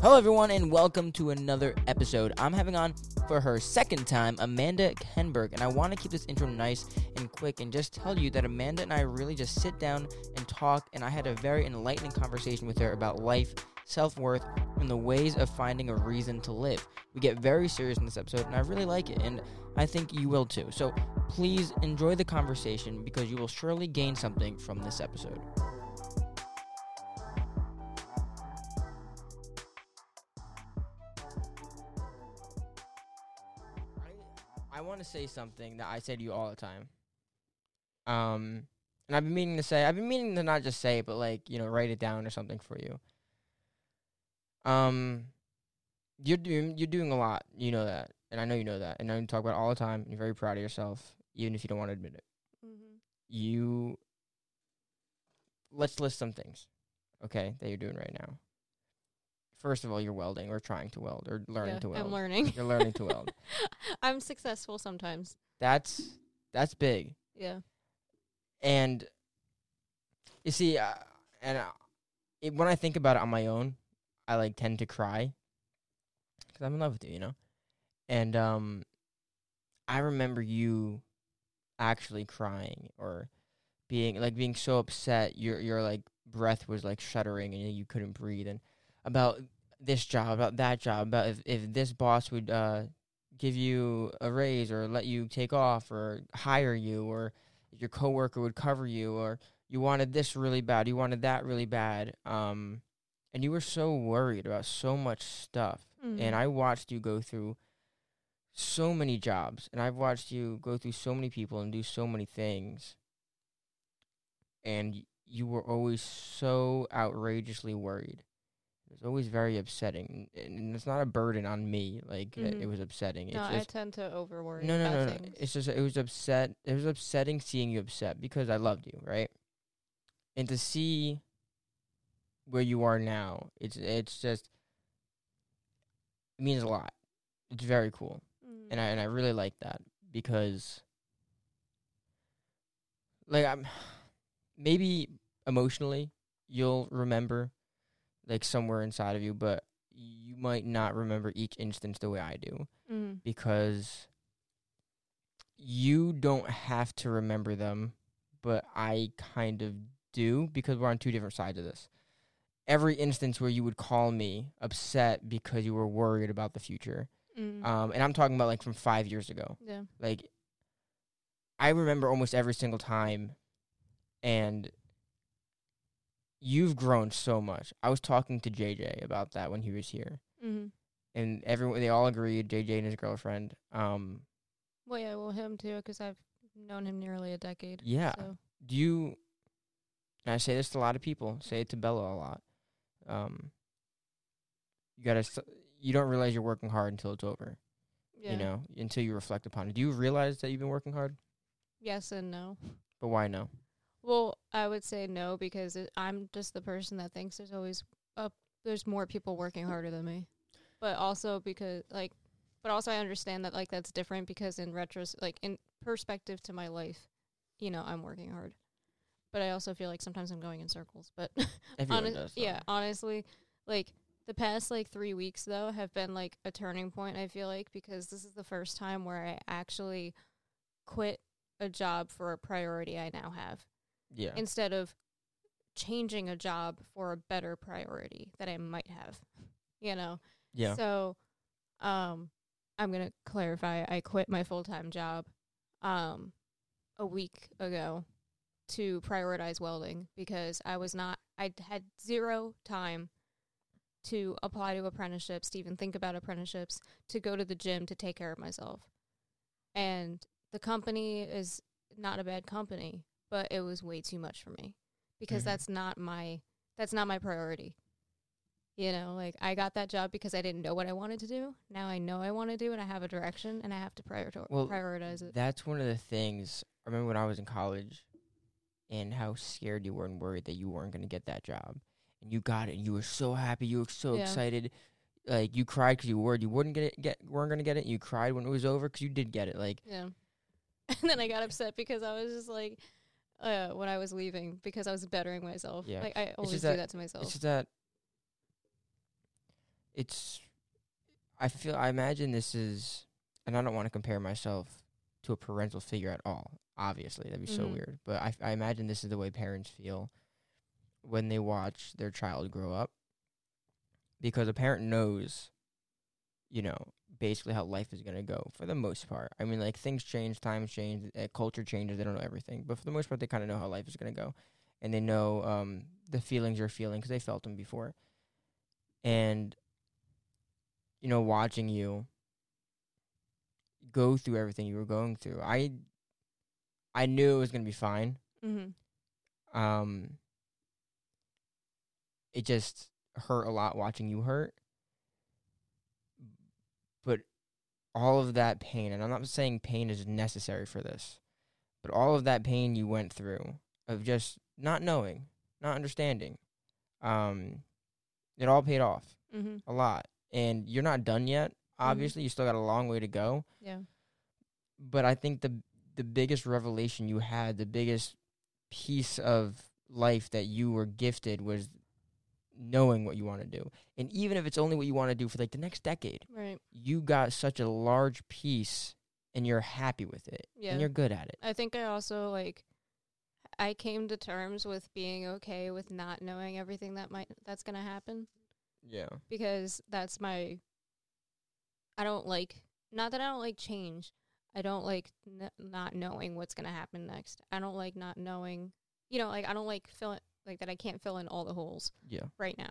Hello, everyone, and welcome to another episode. I'm having on for her second time Amanda Kenberg, and I want to keep this intro nice and quick and just tell you that Amanda and I really just sit down and talk, and I had a very enlightening conversation with her about life, self worth, and the ways of finding a reason to live. We get very serious in this episode, and I really like it, and I think you will too. So please enjoy the conversation because you will surely gain something from this episode. Say something that I say to you all the time. Um, and I've been meaning to say, I've been meaning to not just say it, but like you know, write it down or something for you. Um, you're doing you're doing a lot, you know that, and I know you know that, and I talk about it all the time. And you're very proud of yourself, even if you don't want to admit it. Mm-hmm. You let's list some things, okay, that you're doing right now. First of all, you're welding or trying to weld or learning yeah, to weld. I'm learning. You're learning to weld. I'm successful sometimes. That's that's big. Yeah. And you see, uh, and uh, it, when I think about it on my own, I like tend to cry because I'm in love with you, you know. And um, I remember you actually crying or being like being so upset. Your your like breath was like shuddering and you couldn't breathe. And about this job, about that job, about if if this boss would uh give you a raise or let you take off or hire you or your coworker would cover you or you wanted this really bad, you wanted that really bad. Um and you were so worried about so much stuff. Mm-hmm. And I watched you go through so many jobs and I've watched you go through so many people and do so many things. And you were always so outrageously worried. It was always very upsetting. And it's not a burden on me. Like, uh, it- it Mhm. was upsetting. no, I tend to over worry no, no, no, no. things. It's just it was upset. It was upsetting seeing you upset because I loved you, right? And to see where you are now, it's it's just it means a lot. It's very cool, Mhm. and I and I really like that because, like, I'm maybe emotionally you'll remember like somewhere inside of you, but you might not remember each instance the way I do Mhm. because you don't have to remember them, but I kind of do because we're on two different sides of this. Every instance where you would call me upset because you were worried about the future, Mhm. um, and I'm talking about like from five years ago. yeah. Like, I remember almost every single time, and you've grown so much. I was talking to JJ about that when he was here, Mm-hmm. and everyone they all agreed. JJ and his girlfriend. Um, Well, yeah, well, him too, because I've known him nearly a decade. Yeah. So. do you and I say this to a lot of people, say it to Bella a lot. Um you got to you don't realize you're working hard until it's over, Yeah. you know, until you reflect upon it. Do you realize that you've been working hard? Yes and no. But why no? Well, I would say no because it, I'm just the person that thinks there's always up. There's more people working mm. harder than me, but also because like, but also I understand that like that's different because in retros like in perspective to my life, you know, I'm working hard, but I also feel like sometimes I'm going in circles. But Honest- does. yeah, honestly, like the past like three weeks though have been like a turning point. I feel like because this is the first time where I actually quit a job for a priority I now have Yeah. instead of changing a job for a better priority that I might have. You know? yeah. So um I'm going to clarify I quit my full-time job um a week ago to prioritize welding because I was not I had zero time to apply to apprenticeships, to even think about apprenticeships, to go to the gym to take care of myself. And the company is not a bad company, but it was way too much for me because Mhm. that's not my that's not my priority. You know, like I got that job because I didn't know what I wanted to do. Now I know I want to do it. And I have a direction and I have to prioritize Well, prioritize it. That's one of the things. I remember when I was in college and how scared you were and worried that you weren't going to get that job. And you got it and you were so happy. You were so Yeah. excited. Like you cried because you were worried you wouldn't get it, get weren't going to get it. And you cried when it was over because you did get it. Like Yeah. And then I got upset because I was just like, uh, when I was leaving because I was bettering myself. Yeah. Like I always do that- that to myself. It's just that it's I feel I imagine this is and I don't want to compare myself to a parental figure at all. Obviously, that'd be so Mhm. weird. But I I imagine this is the way parents feel when they watch their child grow up. Because a parent knows, you know, basically how life is going to go for the most part. I mean, like things change, times change, uh, culture changes, they don't know everything, but for the most part they kind of know how life is going to go. And they know um the feelings you're feeling cuz they felt them before and you know watching you go through everything you were going through i i knew it was going to be fine Mm-hmm. um it just hurt a lot watching you hurt but all of that pain and i'm not saying pain is necessary for this but all of that pain you went through of just not knowing not understanding um it all paid off Mm-hmm. a lot and you're not done yet obviously you still got a long way to go Yeah. but i think the the biggest revelation you had the biggest piece of life that you were gifted was knowing what you want to do and even if it's only what you want to do for like the next decade Right. you got such a large piece and you're happy with it Yeah. and you're good at it I think I also like I came to terms with being okay with not knowing everything that might that's going to happen yeah because that's my I don't like not that I don't like change. I don't like n- not knowing what's going to happen next. I don't like not knowing, you know, like I don't like fill like that I can't fill in all the holes yeah right now.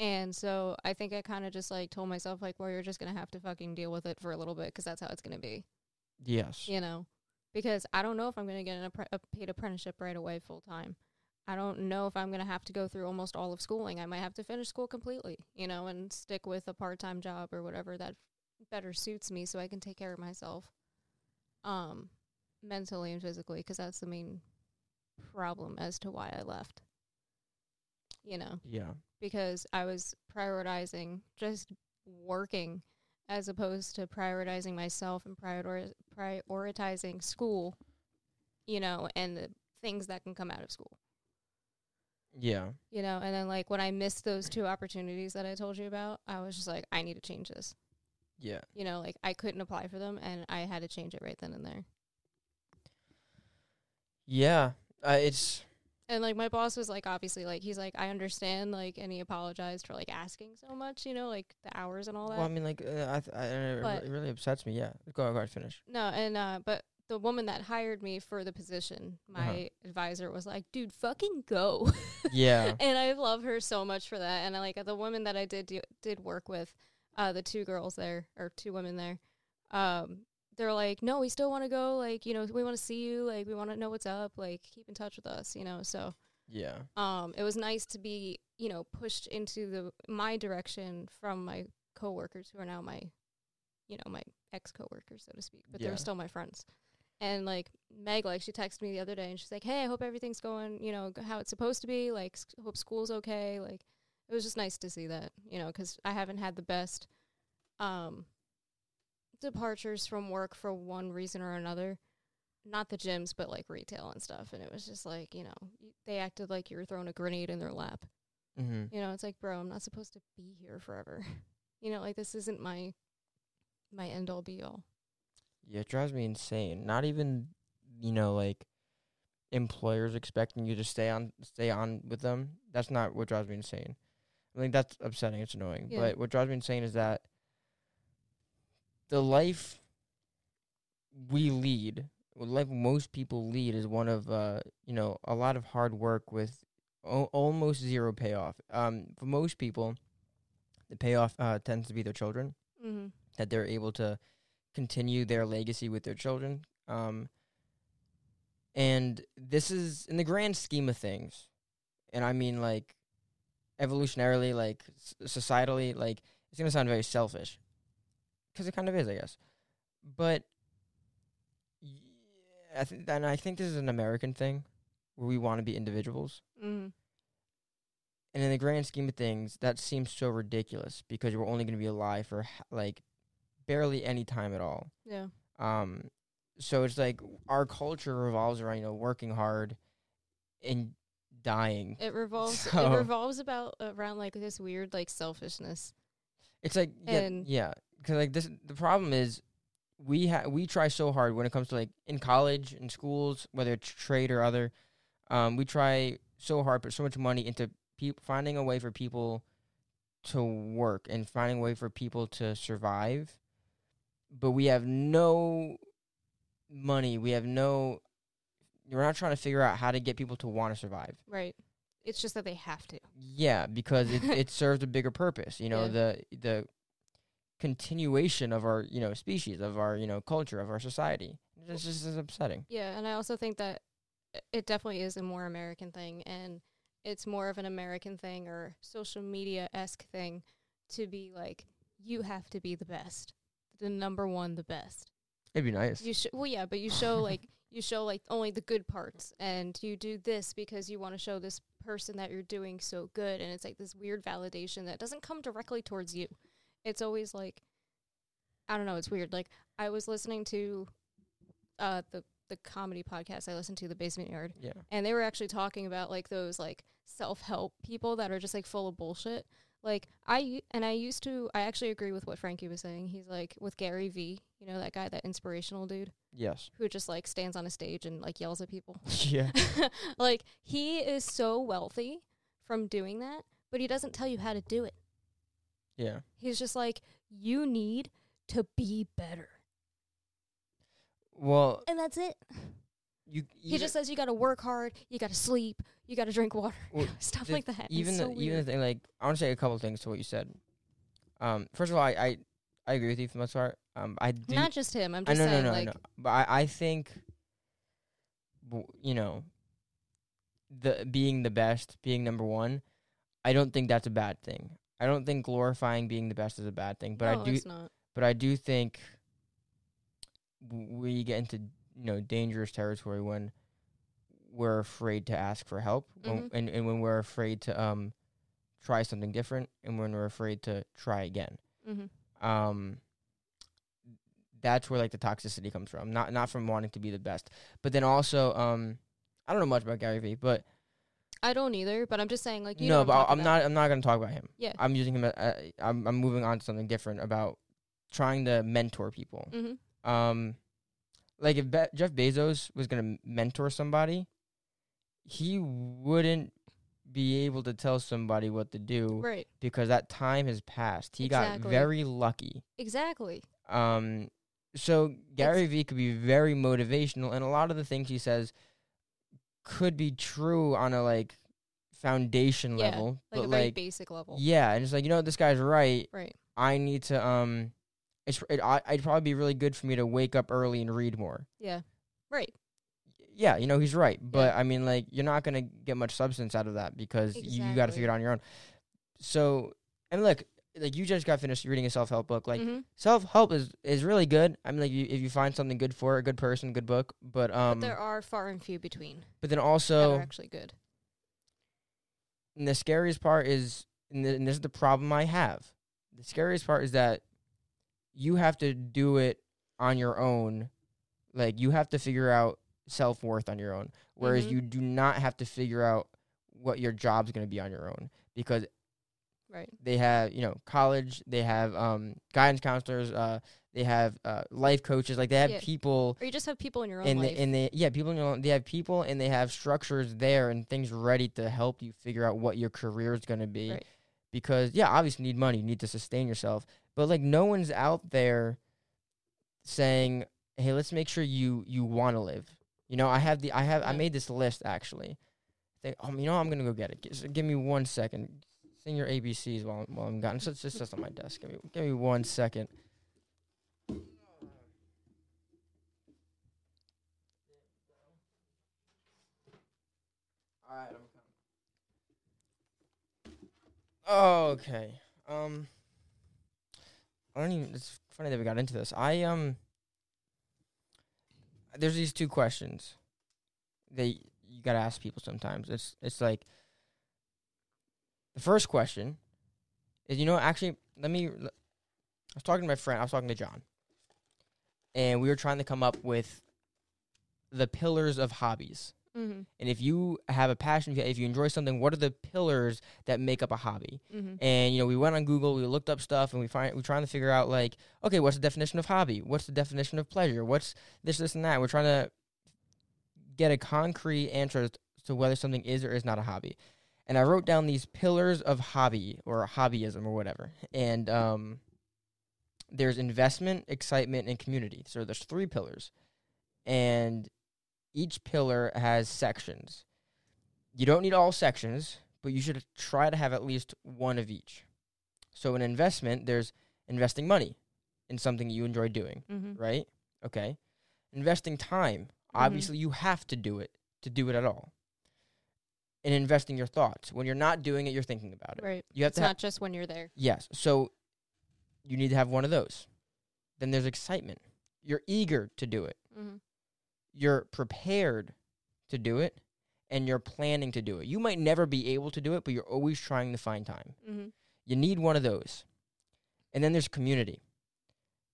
And so I think I kind of just like told myself like, well, you're just going to have to fucking deal with it for a little bit because that's how it's going to be. yes you know, because I don't know if I'm going to get an appre- a paid apprenticeship right away full time. I don't know if I'm going to have to go through almost all of schooling. I might have to finish school completely, you know, and stick with a part time job or whatever that better suits me so I can take care of myself um, mentally and physically because that's the main problem as to why I left. You know, yeah. because I was prioritizing just working as opposed to prioritizing myself and priori- prioritizing school, you know, and the things that can come out of school, yeah. You know. And then, like, when I missed those two opportunities that I told you about, I was just like, I need to change this, yeah. You know, like, I couldn't apply for them and I had to change it right then and there. yeah. Uh, it's And like my boss was like obviously like he's like I understand like and he apologized for like asking so much you know like the hours and all that. well i mean like uh, I, th- I it But- it really upsets me yeah go go ahead finish No, and uh, but the woman that hired me for the position, my Uh-huh. advisor was like, "Dude, fucking go." yeah and I love her so much for that. And I like the woman that I did do, did work with, uh, the two girls there or two women there. Um, they're like, "No, we still want to go. Like, you know, we want to see you. Like, we want to know what's up. Like, keep in touch with us. You know." So, yeah um, it was nice to be, you know, pushed into the my direction from my coworkers who are now my, you know, my ex coworkers, so to speak, but Yeah. they're still my friends. And like Meg, like she texted me the other day, and she's like, "Hey, I hope everything's going, you know, how it's supposed to be. Like, s- hope school's okay. Like, it was just nice to see that, you know, because I haven't had the best, um, departures from work for one reason or another. Not the gyms, but like retail and stuff. And it was just like, you know, they acted like you were throwing a grenade in their lap. mm-hmm. You know, it's like, bro, I'm not supposed to be here forever. You know, like this isn't my my end all be all. Yeah, it drives me insane. Not even, you know, like employers expecting you to stay on stay on with them. That's not what drives me insane. I think that's upsetting. It's annoying. Yeah. But what drives me insane is that the life we lead, the life most people lead, is one of uh, you know, a lot of hard work with o- almost zero payoff. Um, for most people, the payoff uh, tends to be their children Mm-hmm. that they're able to continue their legacy with their children. Um, and this is in the grand scheme of things, and I mean like evolutionarily, like s- societally, like it's gonna sound very selfish, because it kind of is, I guess. But yeah, I think, and I think this is an American thing, where we want to be individuals. Mm-hmm. And in the grand scheme of things, that seems so ridiculous because we're only going to be alive for like barely any time at all. Yeah. Um, so it's like our culture revolves around you know working hard and dying. It revolves So- it revolves about around like this weird like selfishness. It's like yeah, And- yeah, because like this, the problem is we ha- we try so hard when it comes to like in college, in schools, whether it's trade or other. Um, we try so hard, put so much money into peop finding a way for people to work and finding a way for people to survive, but we have no money. We have no. We're not trying to figure out how to get people to want to survive. Right. It's just that they have to. Yeah, because it, it serves a bigger purpose. You know, Yeah. the the continuation of our you know species, of our you know culture, of our society. It's just is upsetting. Yeah, and I also think that it definitely is a more American thing, and it's more of an American thing or social media esque thing to be like, you have to be the best, the number one, the best. It'd be nice. You show, well, yeah, but you show like you show like only the good parts, and you do this because you want to show this person that you're doing so good, and it's like this weird validation that doesn't come directly towards you. It's always like, I don't know, it's weird. Like I was listening to, uh, the the comedy podcast I listened to, The Basement Yard, yeah. and they were actually talking about like those like self help people that are just like full of bullshit. Like I and I used to I actually agree with what Frankie was saying. He's like with Gary Vee, you know that guy, that inspirational dude Yes. who just like stands on a stage and like yells at people. yeah. like he is so wealthy from doing that, but he doesn't tell you how to do it. Yeah. He's just like you need to be better. Well, And that's it. you. He just says you got to work hard, you got to sleep, you got to drink water, Well, stuff the- like that. Even so even the thing like I want to say a couple things to what you said. Um, first of all, I I, I agree with you for the most part. Um, I do. Not just him. I'm I just know, no, saying, no, like, no. But I, I think, you know, the being the best, being number one, I don't think that's a bad thing. I don't think glorifying being the best is a bad thing. But no, I do, but I do think we get into you know dangerous territory when we're afraid to ask for help, when, Mhm. and and when we're afraid to um try something different, and when we're afraid to try again Mm-hmm. um that's where like the toxicity comes from not not from wanting to be the best but then also um i don't know much about gary vee but I don't either, but I'm just saying, like, you no know but i'm about. not i'm not going to talk about him Yeah. i'm using him as, uh, I'm, I'm moving on to something different about trying to mentor people Mm-hmm. um like if Be- jeff bezos was going to mentor somebody he wouldn't be able to tell somebody what to do Right. because that time has passed he got very lucky Exactly. Um, so Gary Vee could be very motivational, and a lot of the things he says could be true on a like foundation Yeah, level, Like but a very like basic level. yeah, and it's like you know this guy's right. Right. I need to um, it's it, I, it'd probably be really good for me to wake up early and read more. Yeah. Right. Yeah, you know he's right, but I mean like you're not gonna get much substance out of that because you, you got to figure it out on your own. So and look, like you just got finished reading a self help book, like Mhm. self help is is really good. I mean, like you, if you find something good for it, a good person, good book. But um, but there are far and few between but then also, are actually good. and the scariest part is, and, th- and this is the problem I have. The scariest part is that you have to do it on your own. Like you have to figure out self worth on your own, whereas Mhm. you do not have to figure out what your job's going to be on your own because Right. they have you know college, they have um guidance counselors, uh, they have uh life coaches, like they have Yeah. people Or you just have people in your own and life. they, and they yeah people you know they have people and they have structures there and things ready to help you figure out what your career is going to be Right. because yeah obviously you need money you need to sustain yourself but like no one's out there saying hey let's make sure you you want to live you know i have the i have i made this list actually think oh you know i'm gonna go get it Gi- give me one second sing your abcs while, I'm- while i'm gone it's just, it's just on my desk give me give me one second All right, I'm coming. Okay. Um, I don't even. It's funny that we got into this. I um. There's these two questions. They you gotta ask people sometimes. It's it's like. The first question is you know actually let me. I was talking to my friend. I was talking to John. And we were trying to come up with the pillars of hobbies Mm-hmm. And if you have a passion, if you- enjoy something, what are the pillars that make up a hobby? Mm-hmm. And you know, we went on Google, we looked up stuff, and we find we're trying to figure out like, okay, what's the definition of hobby? What's the definition of pleasure? What's this, this, and that? We're trying to get a concrete answer to whether something is or is not a hobby. And I wrote down these pillars of hobby or hobbyism or whatever. And um, there's investment, excitement, and community. So there's three pillars, and each pillar has sections. You don't need all sections, but you should try to have at least one of each. So in investment, there's investing money in something you enjoy doing, Mm-hmm. right? Okay. Investing time. Obviously, you have to do it to do it at all. And investing your thoughts. When you're not doing it, you're thinking about it. Right. You have It's to have not just when you're there. Yes. So you need to have one of those. Then there's excitement. You're eager to do it. Mm-hmm. You're prepared to do it and you're planning to do it. You might never be able to do it, but you're always trying to find time. Mm-hmm. You need one of those. And then there's community.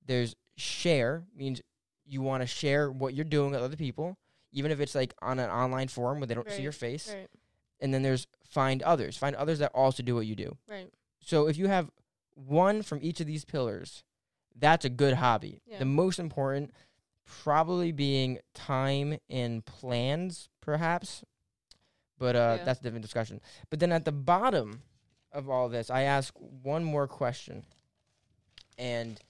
There's share means you want to share what you're doing with other people, even if it's like on an online forum where they don't see your face. Right. And then there's find others. Find others that also do what you do. Right. So if you have one from each of these pillars, that's a good hobby. Yeah. The most important probably being time and plans, perhaps. But uh, Yeah. that's a different discussion. But then at the bottom of all this, I ask one more question. And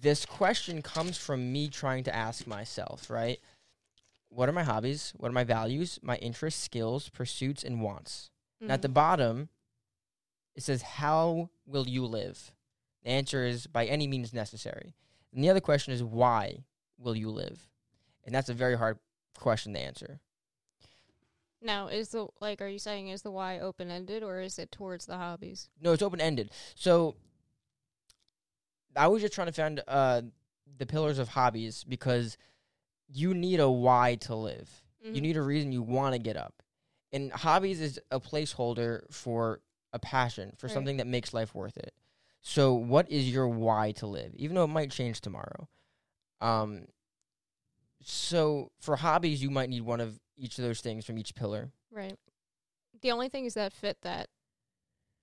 this question comes from me trying to ask myself, right? What are my hobbies? What are my values, my interests, skills, pursuits, and wants? And at the Mhm. bottom, it says, How will you live? The answer is by any means necessary. And the other question is, Why will you live? And that's a very hard question to answer. now is the like are you saying is the why open ended or is it towards the hobbies? No, it's open ended. So I was just trying to find uh, the pillars of hobbies because you need a why to live. You Mhm. need a reason you want to get up. And hobbies is a placeholder for a passion, for Right. something that makes life worth it. So, what is your why to live? Even though it might change tomorrow. Um, so, for hobbies, you might need one of each of those things from each pillar. Right. The only things that fit that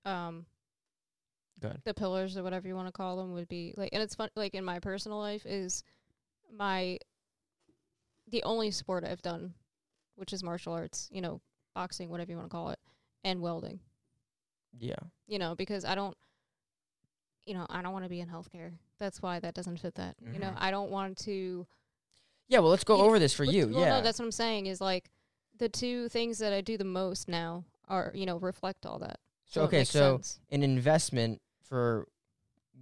um Good. the pillars or whatever you want to call them would be like and it's fun like in my personal life is my the only sport I've done which is martial arts, you know, boxing, whatever you want to call it, and welding. Yeah. You know, because I don't you know, I don't want to be in healthcare. That's why that doesn't fit that. You know, Mhm. I don't want to Yeah. Well, let's go over this for you. well, yeah. no, that's what I'm saying is like the two things that I do the most now are, you know, reflect all that. so, it okay. So, sense. an investment for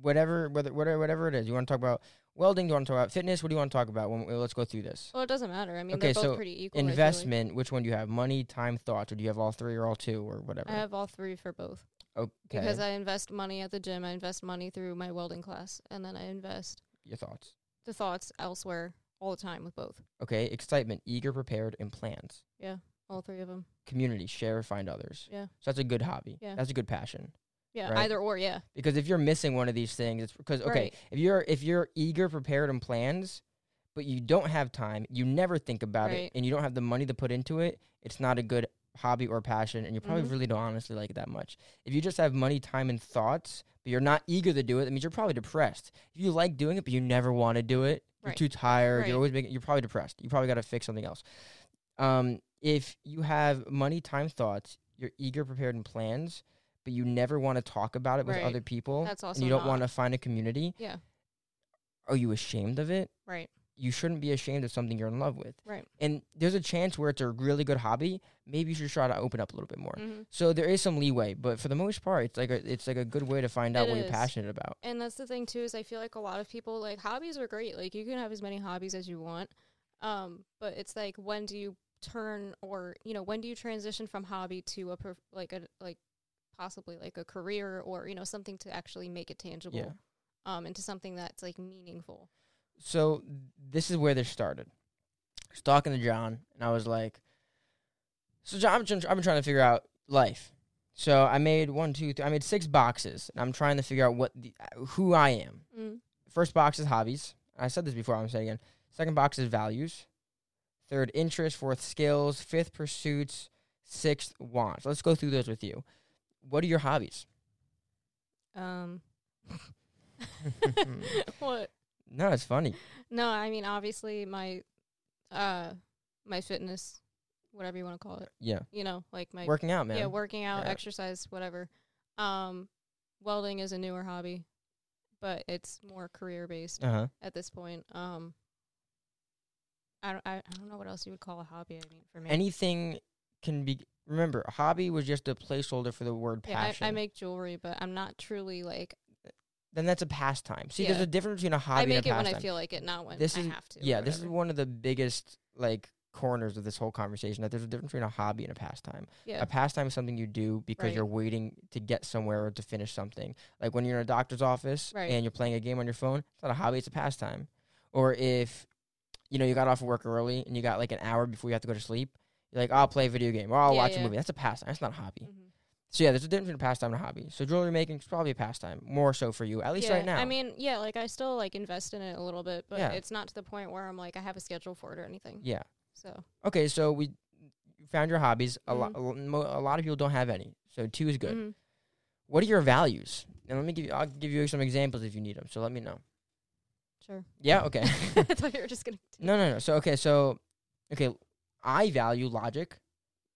whatever, whether, whatever, whatever it is. You want to talk about welding? Do you want to talk about fitness? What do you want to talk about? When, let's go through this. well, it doesn't matter. I mean, Okay, they're both so pretty equal. Investment. Which one do you have? Money, time, thoughts, or do you have all three or all two or whatever? I have all three for both okay. because I invest money at the gym. I invest money through my welding class, and then I invest Your thoughts. the thoughts elsewhere all the time with both. Okay. Excitement, eager, prepared, and plans. Yeah, all three of them. Community, share, find others. Yeah, So that's a good hobby. Yeah. That's a good passion. Yeah, Right. either or. Yeah, Because if you're missing one of these things, it's because okay, Right. if you're if you're eager, prepared, and plans, but you don't have time, you never think about it, and you don't have the money to put into it, it's not a good hobby or passion, and you probably Mhm. really don't honestly like it that much. If you just have money, time, and thoughts, but you're not eager to do it, that means you're probably depressed. If you like doing it, but you never want to do it, you're too tired, Right. you're always making, you're probably depressed. You probably got to fix something else. Um, if you have money, time, thoughts, you're eager, prepared, and plans, but you never want to talk about it with Right. other people, That's and you don't want to find a community, yeah, are you ashamed of it? right, You shouldn't be ashamed of something you're in love with. right. And there's a chance where it's a really good hobby. Maybe you should try to open up a little bit more. hmm So there is some leeway, but for the most part, it's like a it's like a good way to find out what you're passionate about. And that's the thing too is I feel like a lot of people like hobbies are great. Like you can have as many hobbies as you want. Um, but it's like when do you turn or you know when do you transition from hobby to a prof- like a like possibly like a career or you know something to actually make it tangible Yeah. um into something that's like meaningful. So this is where this started. I was talking to John, and I was like, "So John, I've been, I've been trying to figure out life. So I made one, two, three. I made six boxes, and I'm trying to figure out what the, who I am. Mm. First box is hobbies. I said this before. I'm saying it again. Second box is values. Third, interest. Fourth, skills. Fifth, pursuits. Sixth, wants. Let's go through those with you. What are your hobbies? Um. what? no, it's funny. No, I mean obviously my, uh, my fitness, whatever you want to call it. Yeah, You know, like my working out, man. yeah, working out, Yeah. exercise, whatever. Um, welding is a newer hobby, but it's more career based Uh huh. at this point. Um, I don't, I, I don't know what else you would call a hobby. I mean, for me, Anything can be. Remember, hobby was just a placeholder for the word yeah, passion. I, I make jewelry, but I'm not truly like then that's a pastime. See, there's a difference between a hobby I make and it a when. I feel like it, not when This I is- have to. yeah, this is one of the biggest like corners of this whole conversation. That there's a difference between a hobby and a pastime. yeah, A pastime is something you do because Right. you're waiting to get somewhere or to finish something. Like when you're in a doctor's office Right. and you're playing a game on your phone, it's not a hobby, it's a pastime. Or if you know you got off of work early and you got like an hour before you have to go to sleep, you're like, I'll play a video game or I'll Yeah, watch a movie. That's a pastime. That's not a hobby. Mhm. So yeah, there's a difference between a pastime and a hobby. So jewelry making is probably a pastime, more so for you, at least yeah, right now. I mean, yeah, like I still like invest in it a little bit, but Yeah. it's not to the point where I'm like I have a schedule for it or anything. yeah. So Okay, so we found your hobbies. A, Mhm. a, mo- a lot of people don't have any, so two is good. mhm. What are your values? And let me give you. I'll give you some examples if you need them. So let me know. sure. Yeah. Okay. I thought you were just gonna. no, no, no. So okay, so okay, I value logic,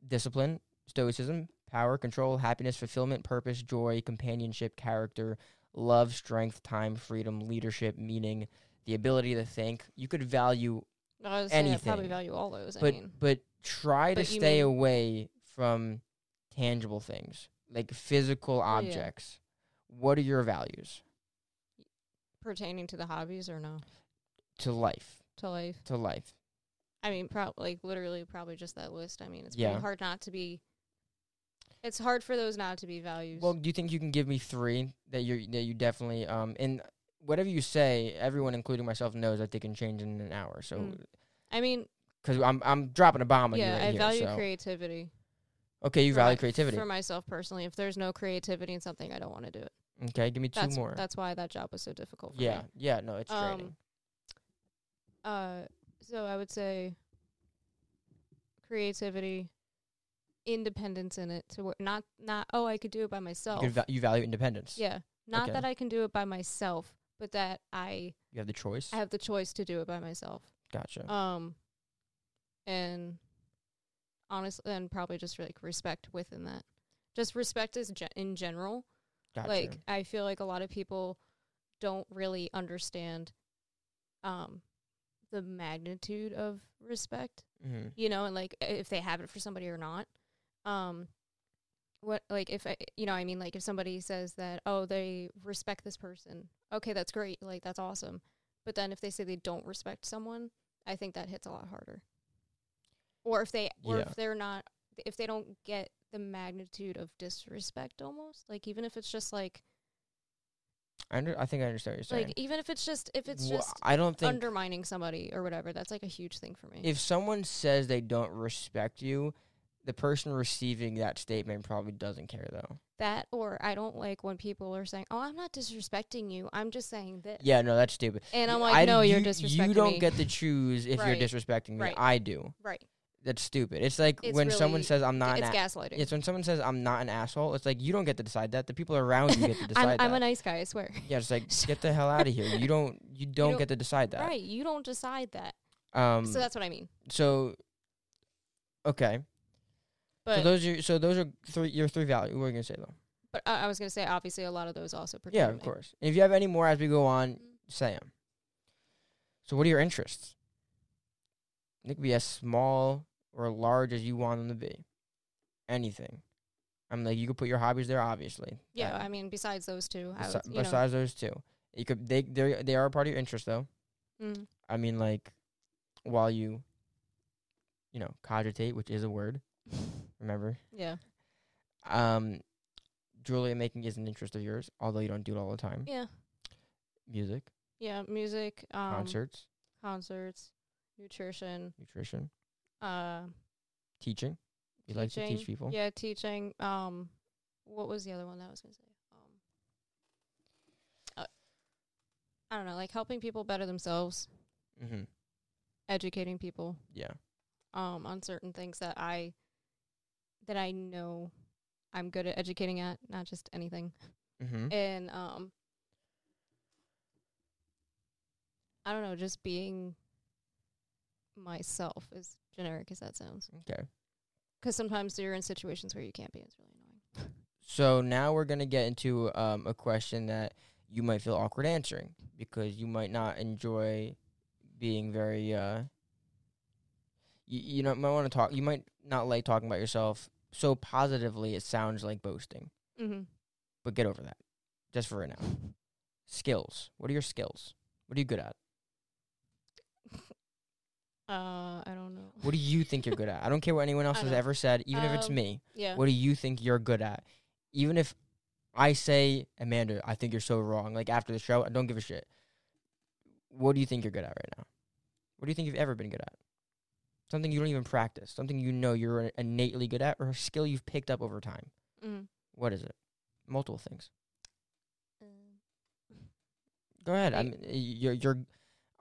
discipline, stoicism, power, control, happiness, fulfillment, purpose, joy, companionship, character, love, strength, time, freedom, leadership, meaning, the ability to think. You could value, I was saying I probably value all those. but I mean, but try to But you stay mean- away from tangible things like physical yeah. objects. What are your values pertaining to the hobbies or no to life? to life. To life. I mean, prob like literally, probably just that list. I mean, it's Yeah. pretty hard not to be. It's hard for those not to be values. Well, do you think you can give me three that you that you definitely um and whatever you say, everyone, including myself, knows that they can change in an hour. So, Mm. I mean, because I'm I'm dropping a bomb on yeah, you right I here. value so. creativity. okay, you value my- creativity. for myself personally. If there's no creativity in something, I don't want to do it. okay, give me two That's more. that's why that job was so difficult. For yeah, me. yeah, no, it's Um, draining. Uh, so I would say creativity, independence in it to where not not oh I could do it by myself. could va- you value independence. yeah, not Okay. that I can do it by myself, but that I You have the choice. I have the choice to do it by myself. gotcha. Um, and honestly, and probably just like respect within that. Just respect is ge- in general. gotcha. Like I feel like a lot of people don't really understand um the magnitude of respect, hmm you know, and like if they have it for somebody or not. Um what like if I, you know, I mean like if somebody says that oh they respect this person. Okay, that's great. Like that's awesome. But then if they say they don't respect someone, I think that hits a lot harder. Or if they or Yeah. if they're not if they don't get the magnitude of disrespect almost, like even if it's just like I, under, I think I understand what you're saying. like even if it's just if it's Wha- just I don't think undermining somebody or whatever, that's like a huge thing for me. if someone says they don't respect you, the person receiving that statement probably doesn't care though. that or I don't like when people are saying, "Oh, I'm not disrespecting you. I'm just saying this." Yeah, no, that's stupid. And I'm like, I- "No, you're you- disrespecting You don't me." get to choose if Right. you're disrespecting me. Right. I do. right. That's stupid. It's like It's when someone really- says I'm not it's an a- gaslighting. It's when someone says I'm not an asshole. It's like you don't get to decide that. The people around you get to decide I'm, I'm a nice guy, I swear. yeah, it's like get the hell out of here. You don't. You don't don't- get to decide that. Right, you don't decide that. Um. so that's what I mean. so. Okay. But so those are so those are three your three values. What are you gonna say though? but I, I was gonna say obviously a lot of those also Yeah, of me. course. And if you have any more as we go on, Mm. say them. So, what are your interests? They could be as small or large as you want them to be. Anything. I'm like, you could put your hobbies there, obviously. Yeah, That- I mean besides those two, I besi- would, you know, besides those two, you could they they they are a part of your interest though. mm, I mean, like, while you, you know, cogitate, which is a word. Remember, yeah, um, jewelry making is an interest of yours, although you don't do it all the time. yeah, Music, yeah. Music, um, concerts, concerts, nutrition, nutrition, uh, teaching. You like to teach people. Yeah, teaching. Um, what was the other one that I was gonna say? Um, uh, I don't know, like helping people better themselves, Mm-hmm. educating people. Yeah. um on certain things that I that I know I'm good at educating at, not just anything. Mm-hmm. And um I don't know, just being myself as generic as that sounds. Okay. Cuz sometimes you're in situations where you can't be. It's really annoying. So now we're gonna get into um, a question that you might feel awkward answering because you might not enjoy being very. Uh, you, you know, might want to talk. You might not like talking about yourself so positively. It sounds like boasting, Mm-hmm. but get over that, just for right now. Skills. What are your skills? What are you good at? Uh, I don't know. What do you think you're good at? I don't care what anyone else I has ever said, even if it's Um, me. Yeah. What do you think you're good at? Even if I say, Amanda, I think you're so wrong. Like after the show, I don't give a shit. What do you think you're good at right now? What do you think you've ever been good at? Something you don't even practice. Something you know you're innately good at, or a skill you've picked up over time. Mhm. What is it? Multiple things. Um, Go ahead. I I- mean, you're you're.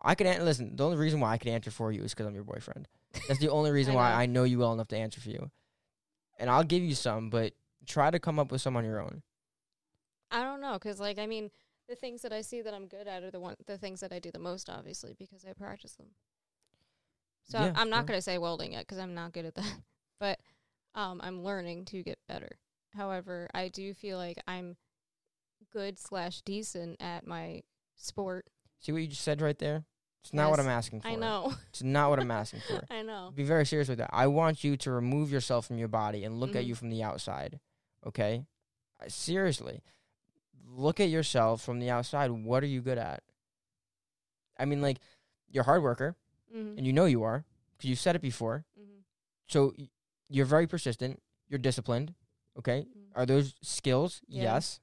I could an- listen. The only reason why I could answer for you is because I'm your boyfriend. That's the only reason I why know. I know you well enough to answer for you. And I'll give you some, but try to come up with some on your own. I don't know, 'cause like I mean, the things that I see that I'm good at are the one the things that I do the most, obviously, because I practice them. So Yeah, I'm not gonna say welding yet, 'cause I'm not good at that. But um, I'm learning to get better. However, I do feel like I'm good slash decent at my sport. See what you just said right there? It's not what I'm asking for. I know. It's not what I'm asking for. I know. Be very serious with that. I want you to remove yourself from your body and look at Mhm. you from the outside. Okay? Uh, Seriously. Look at yourself from the outside. What are you good at? I mean, like, you're a hard worker, Mm-hmm. and you know you are, because you've said it before. mm-hmm. So y- you're very persistent. You're disciplined. Okay? Mm-hmm. Are those skills? Yeah. Yes.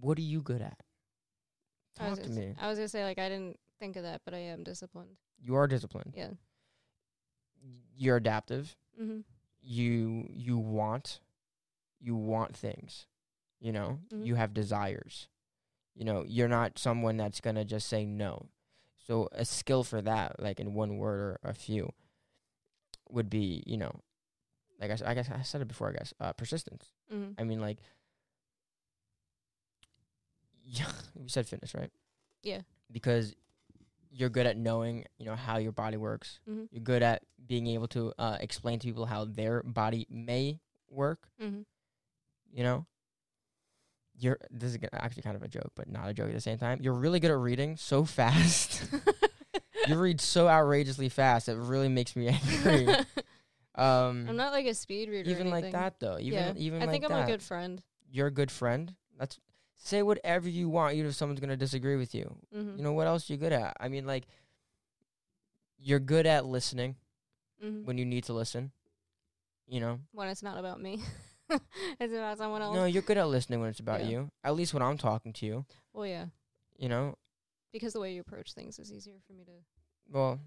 What are you good at? I was Talk to gonna me. I was gonna say like I didn't think of that, but I am disciplined. You are disciplined. Yeah. You're adaptive. Mm-hmm. you you want you want things you know Mhm. you have desires you know you're not someone that's to just say no so a skill for that like in one word or a few would be you know like I, I guess I said it before I guess uh, persistence Mm-hmm. I mean like yeah we said fitness right Yeah. because you're good at knowing you know how your body works Mm-hmm. you're good at being able to uh, explain to people how their body may work. Mm-hmm. You know, you're this is actually kind of a joke, but not a joke at the same time. You're really good at reading so fast. you read so outrageously fast. It really makes me angry. Um, I'm not like a speed reader. or even like that though. Even yeah. even I like think I'm that. a good friend. You're a good friend. That's say whatever you want. Even if someone's gonna disagree with you. Mm-hmm. You know what else you're good at? I mean, like you're good at listening mm-hmm. when you need to listen. You know, when it's not about me. it's about someone else. No, you're good at listening when it's about Yeah. you. At least when I'm talking to you. well, yeah, You know, because the way you approach things is easier for me to. well,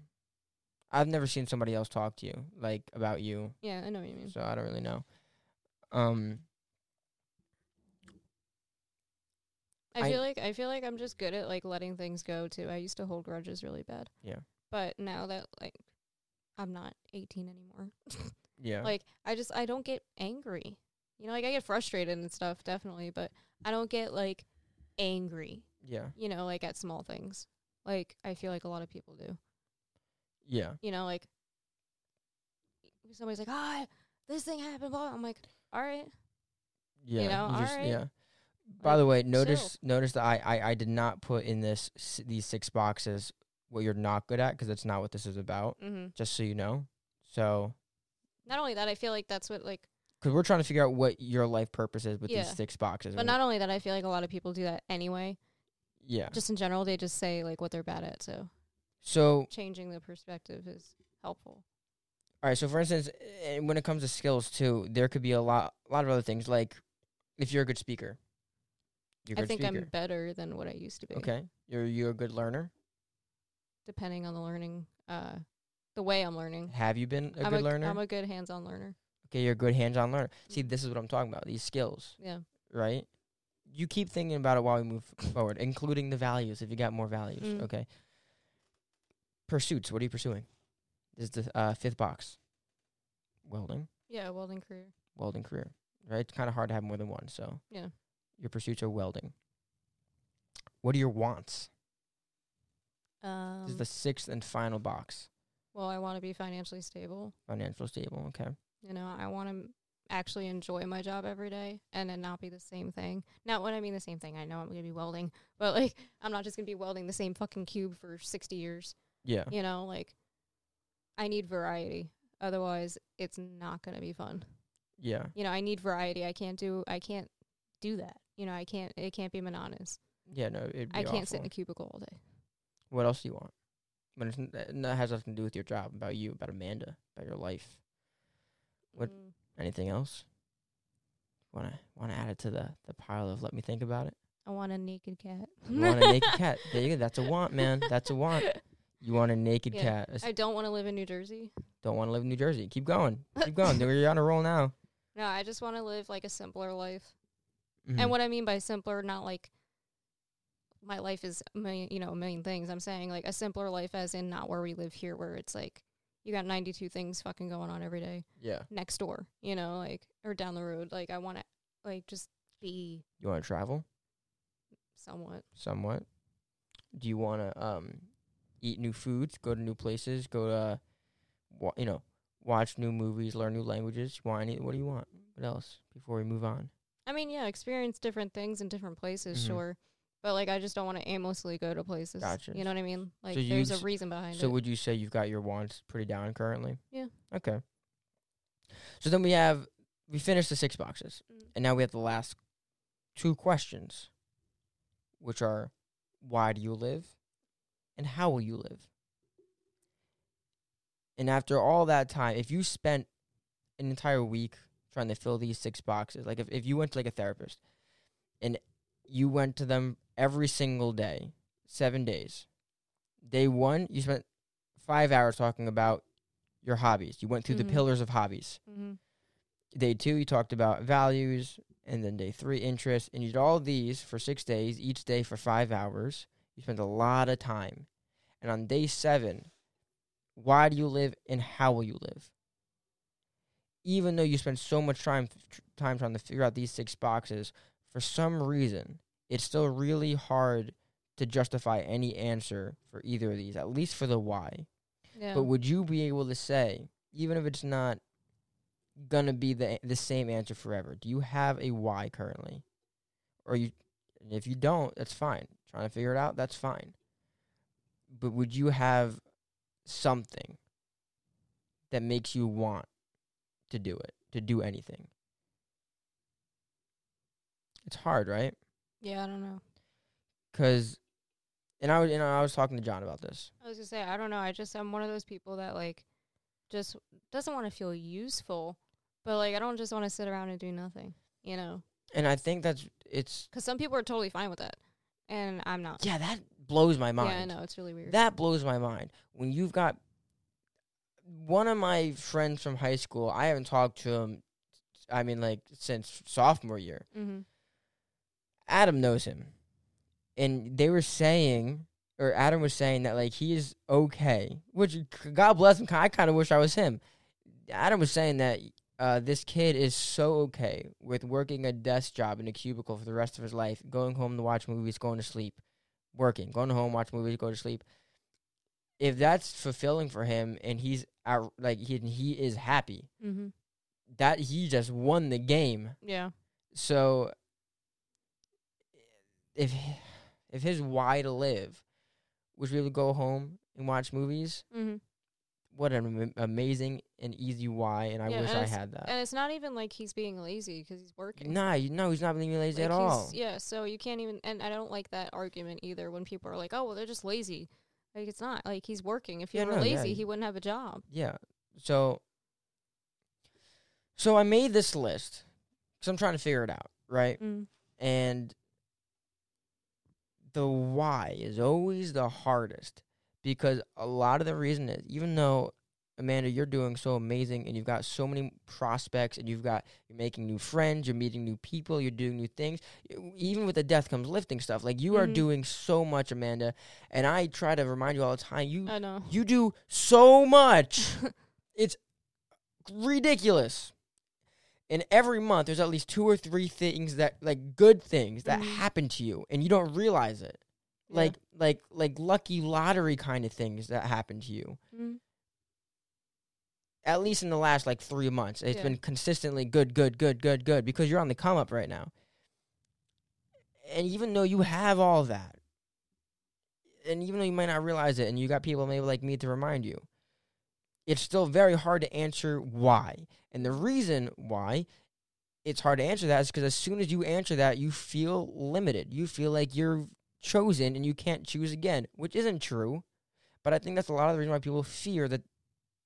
I've never seen somebody else talk to you like about you, Yeah, I know what you mean. so I don't really know. Um, I, I- feel like I feel like I'm just good at like letting things go too. I used to hold grudges really bad. Yeah. But now that like I'm not 18 anymore. yeah, Like I just I don't get angry. You know, like I get frustrated and stuff definitely, but I don't get like angry, yeah, you know, like at small things. Like I feel like a lot of people do. yeah, You know, like somebody's like, "Ah, this thing happened." Blah. I'm like, "All right." yeah. You know, alright. yeah. By the way, notice notice that I, I I did not put in this these six boxes what you're not good at because that's not what this is about. Mhm. Just so you know. So, Not only that, I feel like that's what like because we're trying to figure out what your life purpose is with Yeah. these six boxes. but not only that, I feel like a lot of people do that anyway. yeah. Just in general, they just say like what they're bad at, so So changing the perspective is helpful. All right. So, for instance, when it comes to skills too, there could be a lot, a lot of other things. Like, if you're a good speaker, you're I think speaker. I'm better than what I used to be. okay. You're you're a good learner. Depending on the learning, uh, the way I'm learning. Have you been a I'm good a, learner? I'm a good hands-on learner. okay, you're a good hands-on learner. See, Mm. this is what I'm talking about. These skills, Yeah. right? You keep thinking about it while we move forward, including the values. If you got more values, Mm. okay. Pursuits. What are you pursuing? This is the uh, fifth box. Welding, Yeah, welding career. welding career. Right? It's kind of hard to have more than one. So Yeah. Your pursuits are welding. What are your wants? Um, this is the sixth and final box. well, I want to be financially stable. Financially stable. Okay. You know, I want to actually enjoy my job every day and then not be the same thing. Now, when I mean the same thing, I know I'm going to be welding, but like, I'm not just going to be welding the same fucking cube for 60 years. Yeah. You know, like, I need variety. Otherwise, it's not going to be fun. Yeah. You know, I need variety. I can't do, I can't do that. You know, I can't, it can't be monotonous. Yeah. No, it'd I can't sit in a cubicle all day. What else do you want? But it's, n- that has nothing to do with your job. About you. About Amanda. About your life. What- Mm. Anything else? Wanna wanna add it to the the pile of let me think about it. I want a naked cat. You want a naked cat? There you go. That's a want, man. That's a want. You want a naked Yeah. cat. I don't want to live in New Jersey. don't want to live in New Jersey. Keep going. Keep going. You're on a roll now. No, I just want to live like a simpler life. Mhm. And what I mean by simpler, not like my life is a million, you know, a million things. I'm saying like a simpler life, as in not where we live here, where it's like you got 92 things fucking going on every day yeah. next door, you know, like or down the road. Like I want to like just be You want to travel somewhat. somewhat? Do you want to um eat new foods, go to new places, go to wa- you know, watch new movies, learn new languages? You want any what do you want? What else before we move on? I mean, yeah, experience different things in different places, Mhm. sure. But like I just don't want to aimlessly go to places. Gotcha. You know what I mean? Like you there's a reason behind So it. So, would you say you've got your wants pretty down currently? Yeah. Okay. So then we have we finished the six boxes. Mm. And now we have the last two questions, which are why do you live and how will you live? And after all that time, if you spent an entire week trying to fill these six boxes, like if, if you went to like a therapist and you went to them every single day, seven days, day one, you spent five hours talking about your hobbies. You went through Mhm. the pillars of hobbies mm-hmm. day two you talked about values and then day three interests and you did all these for six days each day for five hours you spent a lot of time and on day seven why do you live and how will you live even though you spend so much time time trying to figure out these six boxes for some reason it's still really hard to justify any answer for either of these at least for the why Yeah. but would you be able to say, even if it's not gonna be the the same answer forever, do you have a why currently? Or you if you don't, that's fine. Trying to figure it out, that's fine. But would you have something that makes you want to do it, to do anything? It's hard, right? yeah, I don't know. Cuz and I was you know, I was talking to John about this. I was gonna say I don't know. I just I'm one of those people that like just doesn't want to feel useful, but like I don't just want to sit around and do nothing, you know? And I think that's it's Because some people are totally fine with that, and I'm not. yeah, that blows my mind. Yeah, I know it's really weird. That blows my mind. When you've got one of my friends from high school, I haven't talked to him, I mean, like, since sophomore year. mm-hmm. Adam knows him. And they were saying, or Adam was saying that, like, he is okay, which, God bless him, I kind of wish I was him. Adam was saying that uh, this kid is so okay with working a desk job in a cubicle for the rest of his life, going home to watch movies, going to sleep, working, going home, watch movies, go to sleep. If that's fulfilling for him and he's out, like he he is happy, Mm-hmm. that he just won the game. Yeah. So if if his why to live was really go home and watch movies, Mm-hmm. what an am- amazing and easy why, and I Yeah, wish and I had that. And it's not even like he's being lazy because he's working. Nah, you, no, he's not being lazy Like, at all. Yeah, so you can't even, and I don't like that argument either when people are like, oh, well, they're just lazy. Like, it's not. Like, he's working. If he Yeah, were no, yeah. lazy, he wouldn't have a job. Yeah. So so I made this list cuz I'm trying to figure it out, right? Mm. And the why is always the hardest because a lot of the reason is even though Amanda, you're doing so amazing and you've got so many prospects and you've got you're making new friends, you're meeting new people, you're doing new things. Even with the death comes lifting stuff. Like you are Mhm. doing so much, Amanda. And I try to remind you all the time, you I know. you do so much. it's ridiculous. And every month there's at least two or three things that like good things that Mhm. happen to you and you don't realize it. Yeah. Like like like lucky lottery kind of things that happen to you. Mhm. At least in the last like 3 months. It's Yeah. been consistently good good good good good because you're on the come up right now. And even though you have all that and even though you might not realize it and you got people maybe like me to remind you, it's still very hard to answer why. And the reason why it's hard to answer that is because as soon as you answer that, you feel limited. You feel like you're chosen and you can't choose again, which isn't true. But I think that's a lot of the reason why people fear that,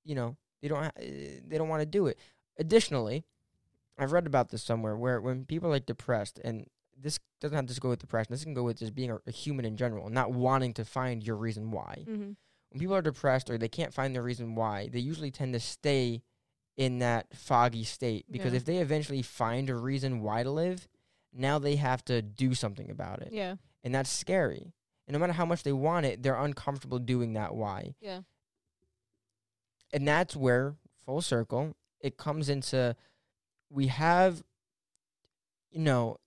you know, they don't ha- uh, they don't want to do it. Additionally, I've read about this somewhere where when people are like depressed, and this doesn't have to just go with depression. This can go with just being a, a human in general, not wanting to find your reason why Mhm. when people are depressed or they can't find their reason why, they usually tend to stay in that foggy state because Yeah. if they eventually find a reason why to live, now they have to do something about it. Yeah. And that's scary. And no matter how much they want it, they're uncomfortable doing that why. Yeah. And that's where full circle it comes into we have you know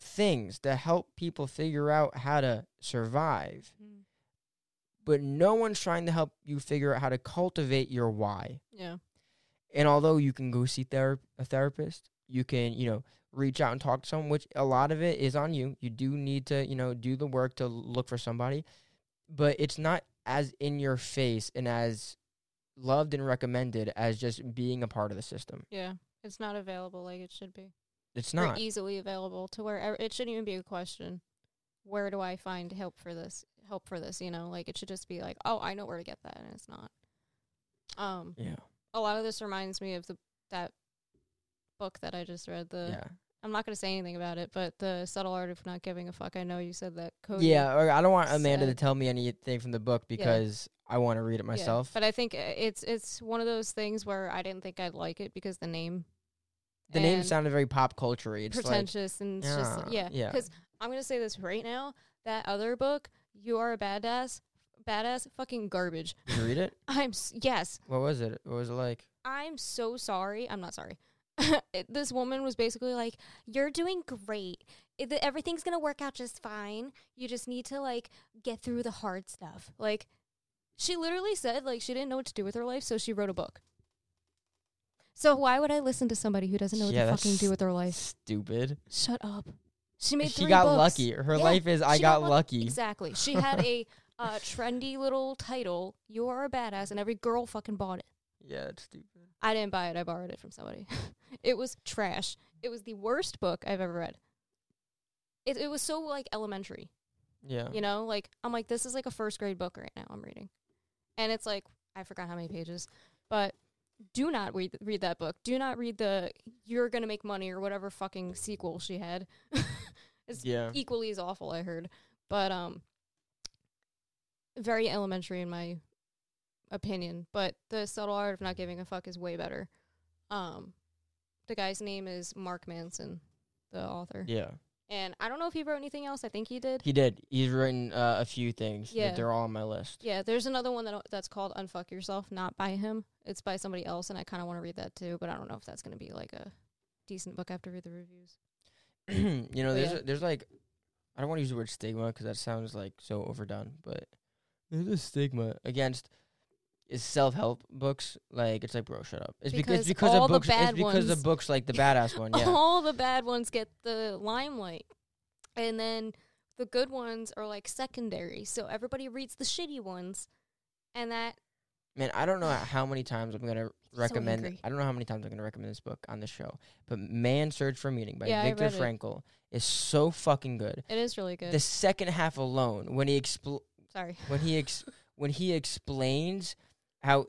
things that help people figure out how to survive Mhm. but no one's trying to help you figure out how to cultivate your why. Yeah. And although you can go see ther- a therapist, you can, you know, reach out and talk to someone, which a lot of it is on you. You do need to, you know, do the work to look for somebody, but it's not as in your face and as loved and recommended as just being a part of the system. Yeah. It's not available like it should be. It's Or not. easily available to where it shouldn't even be a question. Where do I find help for this? Help for this, you know? Like it should just be like, "Oh, I know where to get that." And it's not. Um yeah. a lot of this reminds me of the that book that I just read. The yeah. I'm not going to say anything about it, but the subtle art of not giving a fuck. I know you said that Cody. Yeah, or I don't want Amanda to tell me anything from the book because I want to read it Yeah, myself. But I think uh, it's it's one of those things where I didn't think I'd like it because the name the name sounded very pop culture It's like pretentious and it's just Yeah, yeah. yeah. Because I'm gonna say this right now. That other book, you are a badass, badass, fucking garbage. Did you read it? I'm s- yes, What was it? What was it like? I'm so sorry. I'm not sorry. This woman was basically like, "You're doing great. It, the, everything's gonna work out just fine. You just need to like get through the hard stuff." Like, she literally said like she didn't know what to do with her life, so she wrote a book. So why would I listen to somebody who doesn't know Yeah, what to fucking do with their life? Stupid. Shut up. She made She got books. lucky. Her Yeah, life is I got, got lucky. Exactly. She had a uh, trendy little title. You are a badass, and every girl fucking bought it. Yeah, it's stupid. I didn't buy it. I borrowed it from somebody. it was trash. It was the worst book I've ever read. It it was so like elementary, Yeah. you know. Like I'm like this is like a first grade book right now. I'm reading, and it's like I forgot how many pages, but do not read read that book. Do not read the you're gonna make money or whatever fucking sequel she had. it's Yeah. equally as awful. I heard, but um, very elementary in my opinion. But the subtle art of not giving a fuck is way better. Um, the guy's name is Mark Manson, the author, Yeah. and I don't know if he wrote anything else. I think he did. He did. He's written uh, a few things. Yeah. They're all on my list. Yeah, there's another one that that's called Unfuck Yourself, not by him. It's by somebody else, and I kind of want to read that too, but I don't know if that's going to be like a decent book. I have to read the reviews. you know, But there's yeah. a, there's like I don't want to use the word stigma because that sounds like so overdone, but there's a stigma against is self help books. Like it's like bro, shut up. It's because Because because all of the books. It's because ones- of books like the badass one. Yeah. All the bad ones get the limelight, and then the good ones are like secondary. So everybody reads the shitty ones, and that Man, I don't know how many times I'm gonna recommend. angry. I don't know how many times I'm gonna recommend this book on the show. But "Man Search for Meaning" by Yeah, Viktor. Frankl is so fucking good. it is really good. The second half alone, when he expl- Sorry. when he ex- when he explains how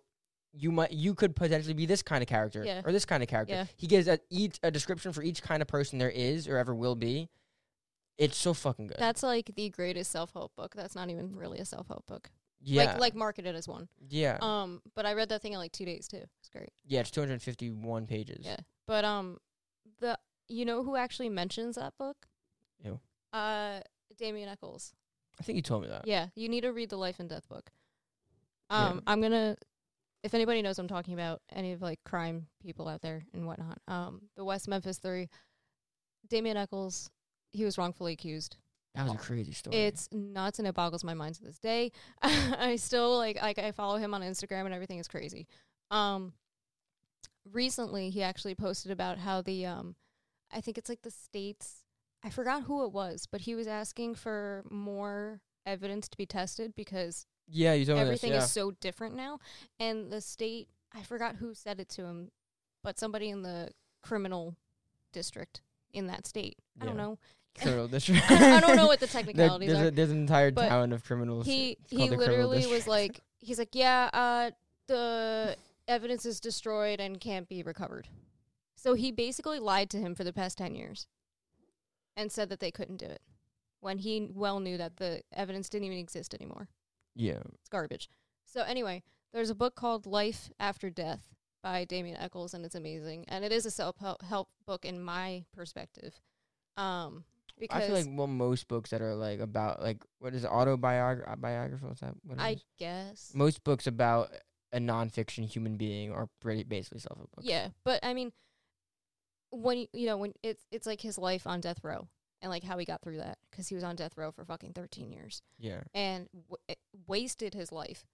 you might you could potentially be this kind of character Yeah. or this kind of character. Yeah. He gives a each a description for each kind of person there is or ever will be. It's so fucking good. That's like the greatest self help book. That's not even really a self help book. Yeah, Like like marketed as one. yeah, Um, but I read that thing in like two days too. It's great. yeah. It's 251 pages. Yeah. But um, the you know who actually mentions that book? Who? Uh, Damien Echols. I think you told me that. Yeah, you need to read the Life and Death book. Yeah. Um, I'm gonna, if anybody knows what I'm talking about, any of like crime people out there and whatnot. Um, the West Memphis Three, Damien Echols, he was wrongfully accused. That was a crazy story. It's nuts and it boggles my mind to this day. I still like like I follow him on Instagram and everything is crazy. Um recently he actually posted about how the um I think it's like the states I forgot who it was, but he was asking for more evidence to be tested because yeah. You told me this. everything Yeah. is so different now and the state I forgot who said it to him, but somebody in the criminal district in that state. I don't Yeah. know. criminal district. I don't know what the There- technicalities there's, are. a, there's an entire But town of criminals. he It's he called the criminal literally was district. like he's like yeah uh the evidence is destroyed and can't be recovered so he basically lied to him for the past 10 years and said that they couldn't do it when he well knew that the evidence didn't even exist anymore yeah. it's garbage so anyway there's a book called life after death by damien echols and it's amazing and it is a self-help book in my perspective um because I feel like well, most books that are like about like what is autobiography? Biography? What's that? What i is? guess most books about a nonfiction human being are pretty basically self help books. Yeah, but I mean, when you know when it's it's like his life on death row and like how he got through that because he was on death row for fucking thirteen years Yeah. and w- wasted his life.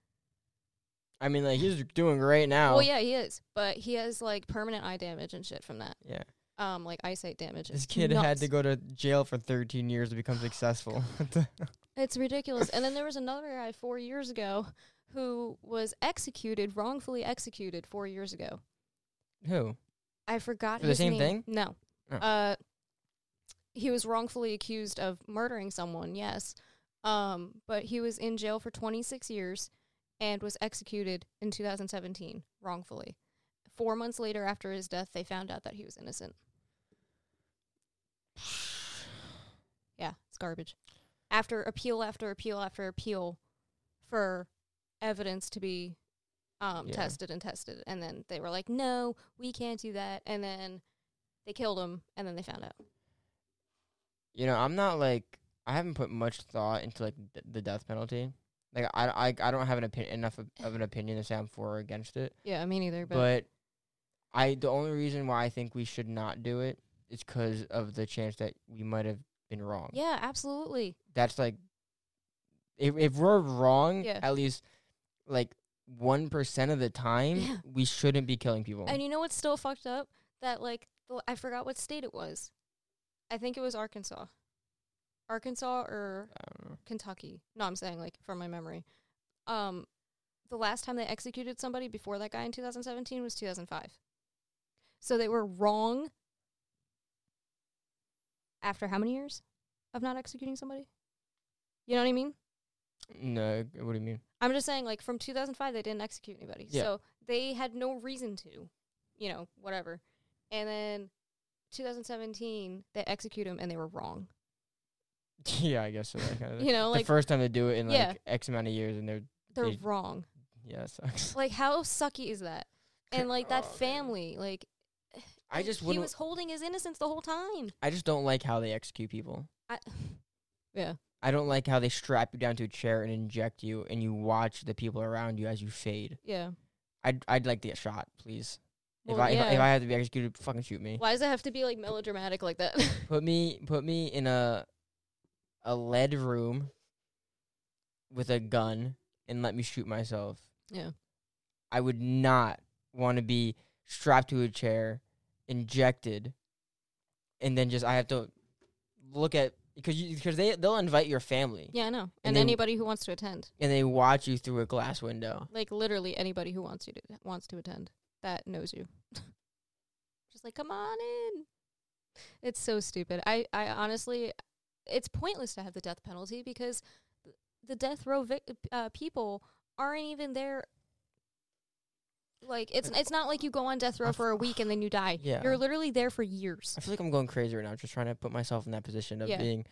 I mean, like he's doing great now. Well, yeah, he is, but he has like permanent eye damage and shit from that. Yeah. Um, like eyesight damage. This kid had to go to jail for 13 years to become successful. It's ridiculous. and then there was another guy four years ago who was executed, wrongfully executed four years ago. Who? I forgot For the same name. thing? No. Oh. Uh he was wrongfully accused of murdering someone, yes. Um but he was in jail for 26 years and was executed in 2017 wrongfully. 4 months later after his death they found out that he was innocent. Yeah, it's garbage. After appeal after appeal after appeal for evidence to be um, Yeah. tested and tested, and then they were like, "No, we can't do that," and then they killed him, and then they found out. You know, I'm not like I haven't put much thought into like th- the death penalty. Like I, I, I don't have an opinion enough of, of an opinion to say I'm for or against it. Yeah, me neither. But, But I the only reason why I think we should not do it is because of the chance that we might have been wrong. yeah, absolutely. That's like if if we're wrong, Yeah. at least like one percent of the time, Yeah. we shouldn't be killing people. And you know what's still fucked up? That like I forgot what state it was. I think it was Arkansas, Arkansas or know. Kentucky. No, I'm saying like from my memory. Um, the last time they executed somebody before that guy in 2017 was 2005. So they were wrong after how many years of not executing somebody? You know what I mean? No, what do you mean? I'm just saying, like from 2005, they didn't execute anybody, Yeah. so they had no reason to, you know, whatever. And then 2017, they execute him, and they were wrong. yeah, I guess so. That kind of You know, the like first time they do it in like Yeah. X amount of years, and they're they're they- wrong. yeah, it sucks. Like how sucky is that? And like that Oh, man. family, like I just he was holding his innocence the whole time. I just don't like how they execute people. I, yeah, I don't like how they strap you down to a chair and inject you, and you watch the people around you as you fade. yeah. I'd I'd like to get shot, please. If Well, I, if I if. I had to be executed, fucking shoot me. Why does it have to be like melodramatic like that? Put me put me in a a lead room with a gun and let me shoot myself. yeah, I would not want to be strapped to a chair, injected, and then just I have to look at because you because they they'll invite your family yeah, I know. And And, then- anybody who wants to attend, and they watch you through a glass window. like literally anybody who wants you to wants to attend that knows you. Just like come on in. It's so stupid. I I honestly, it's pointless to have the death penalty because the death row vic- uh, people aren't even there. Like it's it's not like you go on death row for a week and then you die. Yeah. You're literally there for years. I feel like I'm going crazy right now, just trying to put myself in that position of Yeah. being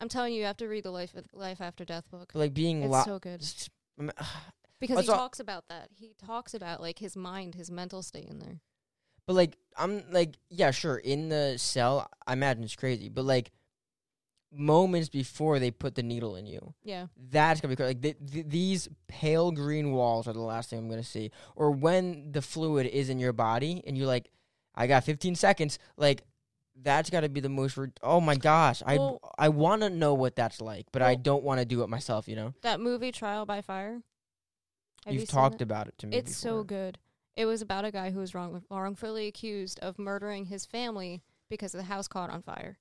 I'm telling you, you have to read the life life after death book. like being It's lo- so good. Um, because he talks about that. He talks about like his mind, his mental state in there. But like I'm like yeah, sure. In the cell, I imagine it's crazy. But like moments before they put the needle in you, Yeah. that's gonna be crazy. Like th- th- these pale green walls are the last thing I'm gonna see. Or when the fluid is in your body and you're like, I got 15 seconds. Like that's got to be the most. Re- oh my gosh, I Well- I want to know what that's like, but I don't want to do it myself. You know, That movie Trial by Fire. Have you've you talked about it to me. It's so good. It was about a guy who was wrong, wrongfully accused of murdering his family because the house caught on fire,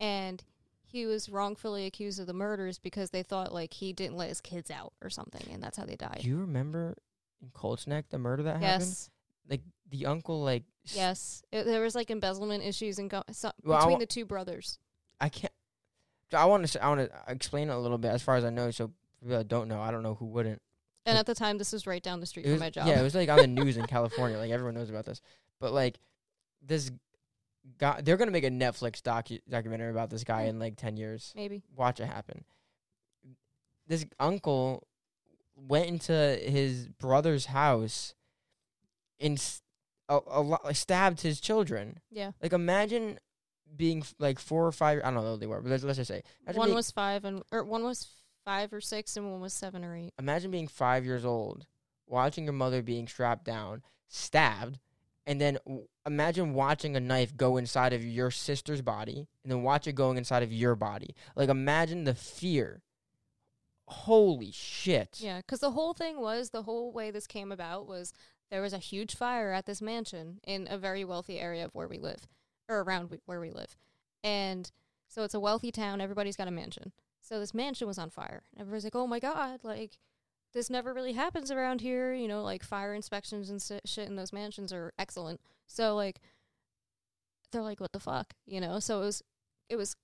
and he was wrongfully accused of the murders because they thought like he didn't let his kids out or something, and that's how they died. Do you remember in Colts Neck the murder that happened? yes, Like the uncle, like yes. It, there was like embezzlement issues and go- so, Well, between wa- the two brothers. I can't. I want to. I want to explain it a little bit as far as I know. So people that don't know, I don't know who wouldn't. And at the time, this was right down the street was, from my job. Yeah, it was like on the news in California. Like everyone knows about this. But like this guy, they're gonna make a Netflix docu- documentary about this guy Hmm. in like ten years. Maybe. Watch it happen. This uncle went into his brother's house and a, a lot, like, stabbed his children. Yeah. Like imagine being f- like four or five. I don't know how old they were, but let's, let's just say one being, was five and or one was five or six and one was seven or eight. imagine being five years old, watching your mother being strapped down, stabbed, and then w- imagine watching a knife go inside of your sister's body, and then watch it going inside of your body. Like imagine the fear. Holy shit! Yeah, because the whole thing was the whole way this came about was there was a huge fire at this mansion in a very wealthy area of where we live, or around we, where we live, and so it's a wealthy town. Everybody's got a mansion. So this mansion was on fire. Everybody's like, "Oh my god!" Like this never really happens around here. You know, like fire inspections and shit in those mansions are excellent. So like, they're like, "What the fuck?" You know. So it was it was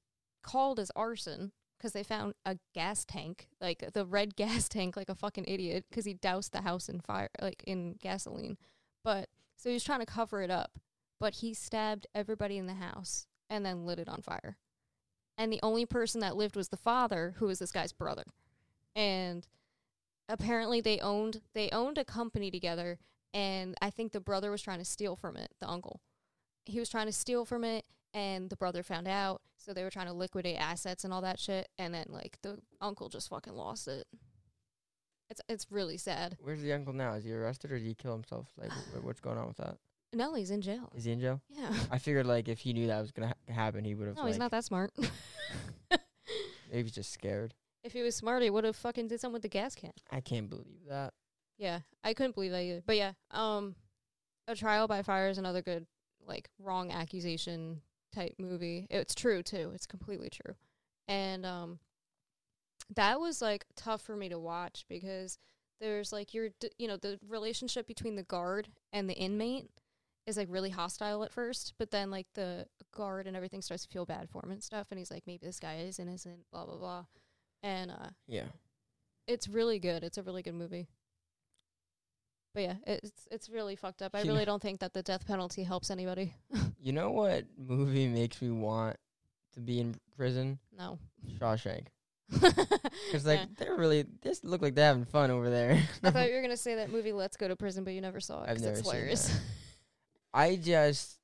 called as arson because they found a gas tank, like the red gas tank, like a fucking idiot, because he doused the house in fire, like in gasoline. But so he was trying to cover it up, but he stabbed everybody in the house and then lit it on fire. And the only person that lived was the father, who was this guy's brother. And apparently they owned they owned a company together and I think the brother was trying to steal from it, the uncle. He was trying to steal from it and the brother found out, so they were trying to liquidate assets and all that shit, and then like the uncle just fucking lost it. It's it's really sad. Where's the uncle now? Is he arrested or did he kill himself? Like, wh- what's going on with that? No, he's in jail. Is he in jail? Yeah. I figured like if he knew that was gonna ha- happen, he would have. No, like, he's not that smart. Maybe he's just scared. if he was smart, he would have fucking did something with the gas can. I can't believe that. Yeah, I couldn't believe that either. But yeah, um, a trial by fire is another good like wrong accusation type movie. It's true too. It's completely true, and um, that was like tough for me to watch because there's like your d- you know the relationship between the guard and the inmate is like really hostile at first, but then like the guard and everything starts to feel bad for him and stuff, and he's like maybe this guy is innocent, blah blah blah, and uh, Yeah. it's really good. It's a really good movie. But yeah, it's it's really fucked up. I You really don't think that the death penalty helps anybody. You know what movie makes me want to be in prison? no. Shawshank. Because like Yeah. they're really, they look like they're having fun over there. I thought you were gonna say that movie Let's Go to Prison, but you never saw it I've 'cause never it's seen hilarious. I just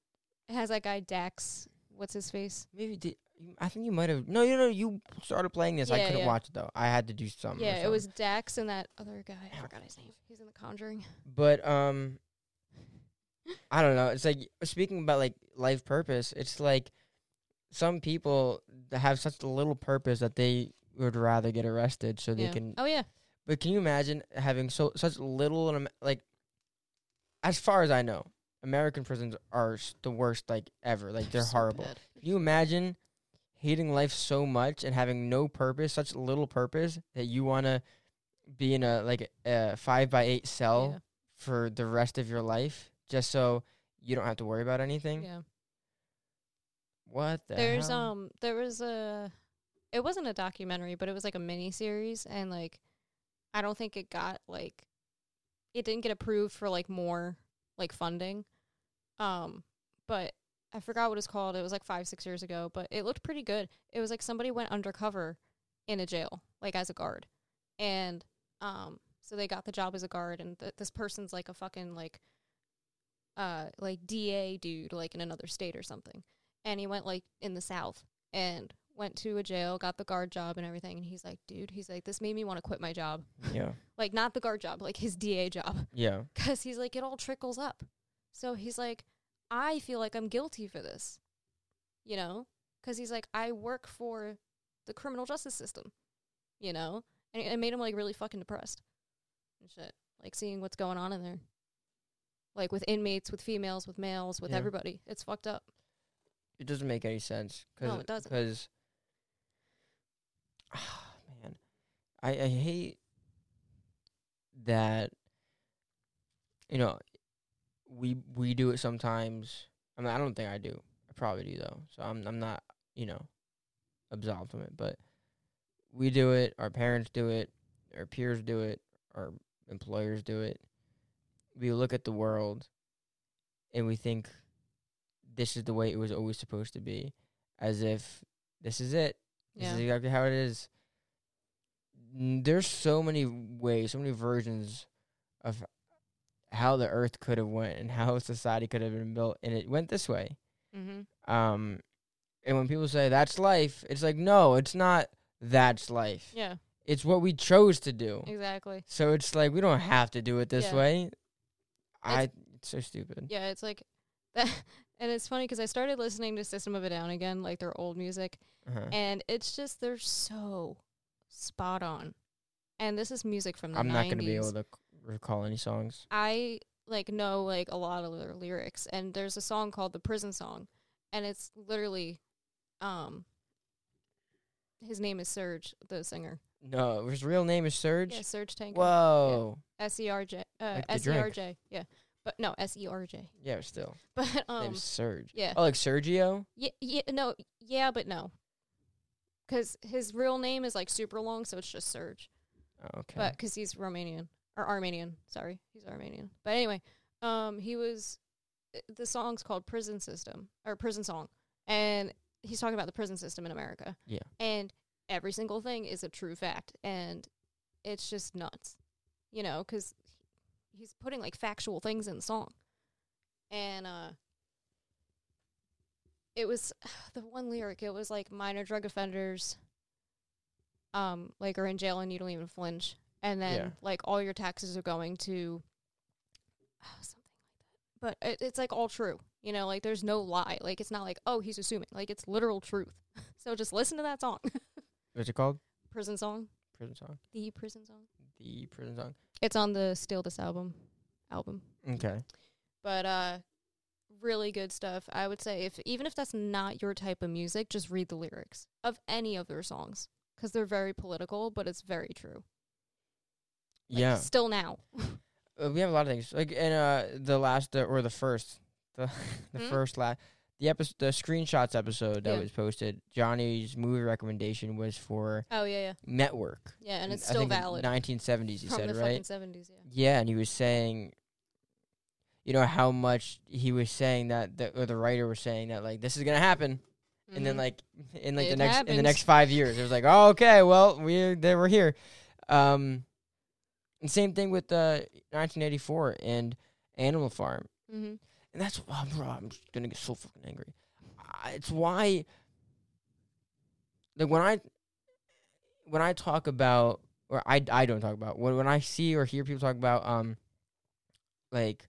it has that guy Dax. What's his face? maybe did, I think you might have. No, you know, you started playing this. I couldn't yeah. watch it though. I had to do something. yeah, it was Dax and that other guy. I forgot his name. He's in The Conjuring. But um, I don't know. It's like speaking about like life purpose. It's like some people that have such a little purpose that they would rather get arrested so they yeah. can. Oh yeah. But can you imagine having so such little like? As far as I know, American prisons are the worst like ever. Like they're So horrible. bad. Can you imagine hating life so much and having no purpose, such little purpose that you want to be in a like a five by eight cell Yeah. for the rest of your life just so you don't have to worry about anything? Yeah. What the There's hell? um there was a it wasn't a documentary, but it was like a mini series and like I don't think it got like it didn't get approved for like more like funding. Um but I forgot what it's called. It was like 5 6 years ago, but it looked pretty good. It was like somebody went undercover in a jail like as a guard. And um So they got the job as a guard, and th- this person's like a fucking like, uh, like DA dude, like in another state or something. And he went like in the South and went to a jail, got the guard job and everything. And he's like, dude, he's like, this made me want to quit my job. Yeah. Like not the guard job, like his DA job, Yeah. because he's like, it all trickles up. So he's like, I feel like I'm guilty for this, you know, because he's like, I work for the criminal justice system, you know, and it made him like really fucking depressed and shit. Like seeing what's going on in there, like with inmates, with females, with males, with Yeah. everybody. It's fucked up. It doesn't make any sense. Cause, No, it doesn't. Because, man, I, I hate that. You know, we we do it sometimes. I mean, I don't think I do. I probably do though. So I'm I'm not you know absolved from it. But we do it. Our parents do it. Our peers do it. Our employers do it. We look at the world, and we think this is the way it was always supposed to be, as if this is it. This is exactly how it is. There's so many ways, so many versions of how the earth could have went and how society could have been built, and it went this way. Mm-hmm. Um, and when people say that's life, it's like no, it's not. That's life. Yeah. It's what we chose to do. Exactly. So it's like we don't have to do it this Yeah. way. I it's so stupid. Yeah, it's like that. And it's funny because I started listening to System of a Down again, like their old music, Uh-huh. and it's just they're so spot on. And this is music from the I'm 90s. not gonna be able to recall any songs. I like know like a lot of their lyrics, and there's a song called "The Prison Song," and it's literally, um, his name is Serge, the singer. No, his real name is Serge. Yeah, Serj Tankian. Whoa. S E R J. Uh, S E. R J. Yeah, but no S E R J. Yeah, still. But um, name's Serge. yeah. Oh, like Sergio. Yeah, yeah, no, yeah, but no, because his real name is like super long, so it's just Serge. Oh, okay. But because he's Romanian or Armenian, sorry, he's Armenian. But anyway, um, he was uh, the song's called "Prison System" or "Prison Song," and he's talking about the prison system in America. Yeah. and every single thing is a true fact, and it's just nuts, you know, because he's putting like factual things in the song, and uh it was the one lyric. It was like minor drug offenders, um, like are in jail and you don't even flinch, and then Yeah. like all your taxes are going to oh, something like that. But it, it's like all true, you know. Like there's no lie. Like it's not like oh he's assuming. Like it's literal truth. so just listen to that song, What's it called? prison song, Prison song. the prison song. The prison song. It's on the Steal This album, album. Okay. but uh really good stuff i would say if even if that's not your type of music just read the lyrics of any of their songs because they're very political but it's very true yeah. still now Uh, we have a lot of things. Like in uh the last uh, or the first the the Hmm? first last the episode the screenshots episode that Yeah. was posted. Johnny's movie recommendation was for oh yeah yeah Network. yeah and it's I still valid 1970s. He from said the right. fucking 70s yeah Yeah, and he was saying, you know, how much he was saying that, the, or the writer was saying that, like, this is gonna happen, and then Mhm. like in like the It next in the next five years, it was like, oh, okay, well, we they were here. Um, and same thing with uh, 1984 and Animal Farm, Mhm. and that's oh, bro, I'm just gonna get so fucking angry. Uh, it's why, like when I when I talk about, or I I don't talk about when when I see or hear people talk about um, like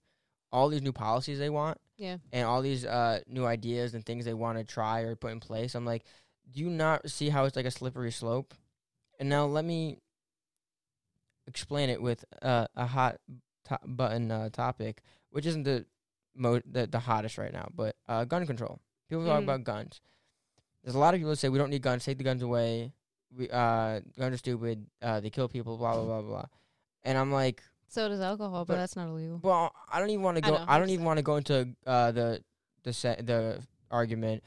all these new policies they want yeah and all these uh new ideas and things they want to try or put in place. I'm like, do you not see how it's like a slippery slope? And now let me explain it with uh, a hot to- button uh, topic, which isn't the mo the, the hottest right now, but uh, gun control. People talk Mhm. about guns. There's a lot of people that say we don't need guns. Take the guns away. We uh, guns are stupid. Uh, they kill people. Blah blah blah blah. And I'm like, so does alcohol but, But- that's not illegal well, I don't even want to I go. know, I, don't even want to go into uh, the the se- the argument.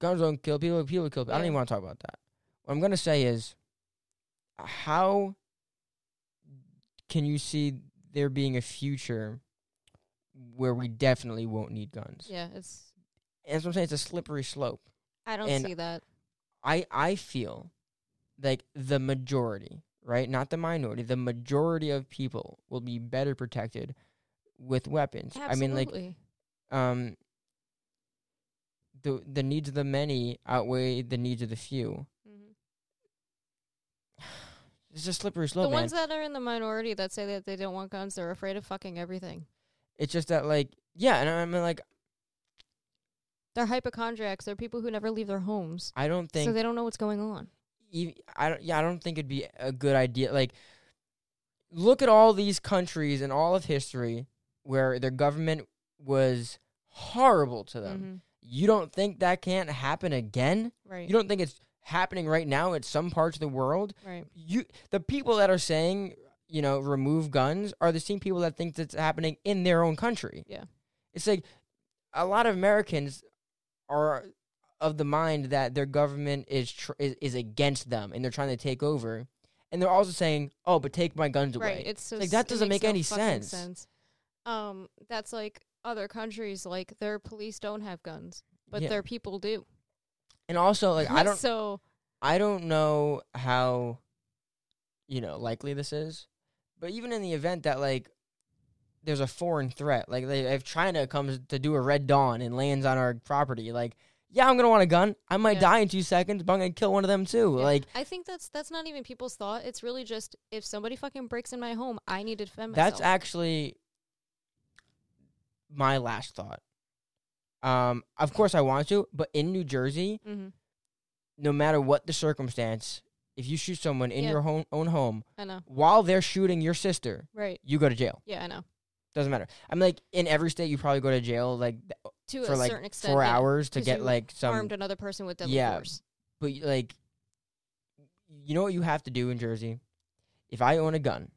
Guns don't kill people. People kill people. I don't even want to talk about that. What I'm gonna say is, how can you see there being a future where we definitely won't need guns? yeah it's that's what I'm saying. It's a slippery slope. i don't And see that I I feel like the majority, right? Not the minority, the majority of people will be better protected with weapons. I mean, like, um, the the needs of the many outweigh the needs of the few. It's a slippery the slope, man. ones that are in the minority that say that they don't want guns, they're afraid of fucking everything. It's just that, like, yeah, and I mean, like, They're hypochondriacs. They're people who never leave their homes, I don't think so they don't know what's going on. ev- I don't. Yeah, I don't think it'd be a good idea. Like, look at all these countries in all of history where their government was horrible to them. hmm You don't think that can't happen again? Right. You don't think it's happening right now at some parts of the world? right. You, the people that are saying, you know, remove guns are the same people that think that's happening in their own country. Yeah. It's like a lot of Americans are of the mind that their government is tr- is, is against them and they're trying to take over. And they're also saying, "Oh, but take my guns away." Right. It's so like, that doesn't make no any fucking sense. Um, that's like other countries. Like their police don't have guns, but Yeah. their people do. And also, like, I don't, so I don't know how, you know, likely this is, but even in the event that like there's a foreign threat, like they, if China comes to do a red dawn and lands on our property, like yeah, I'm gonna want a gun. I might Yeah. die in two seconds, but I'm gonna kill one of them too. Yeah. Like I think that's that's not even people's thought. It's really just if somebody fucking breaks in my home, I need to defend myself. that's actually my last thought. Um, of course I want to, but in New Jersey, hmm no matter what the circumstance, if you shoot someone in Yeah. your home, own home I know. while they're shooting your sister, Right. you go to jail. Yeah, I know. Doesn't matter. I'm like in every state, you probably go to jail like To for a like certain extent, four yeah, hours to get like some. harmed another person with deadly Yeah. force. But like, you know what you have to do in Jersey? If I own a gun,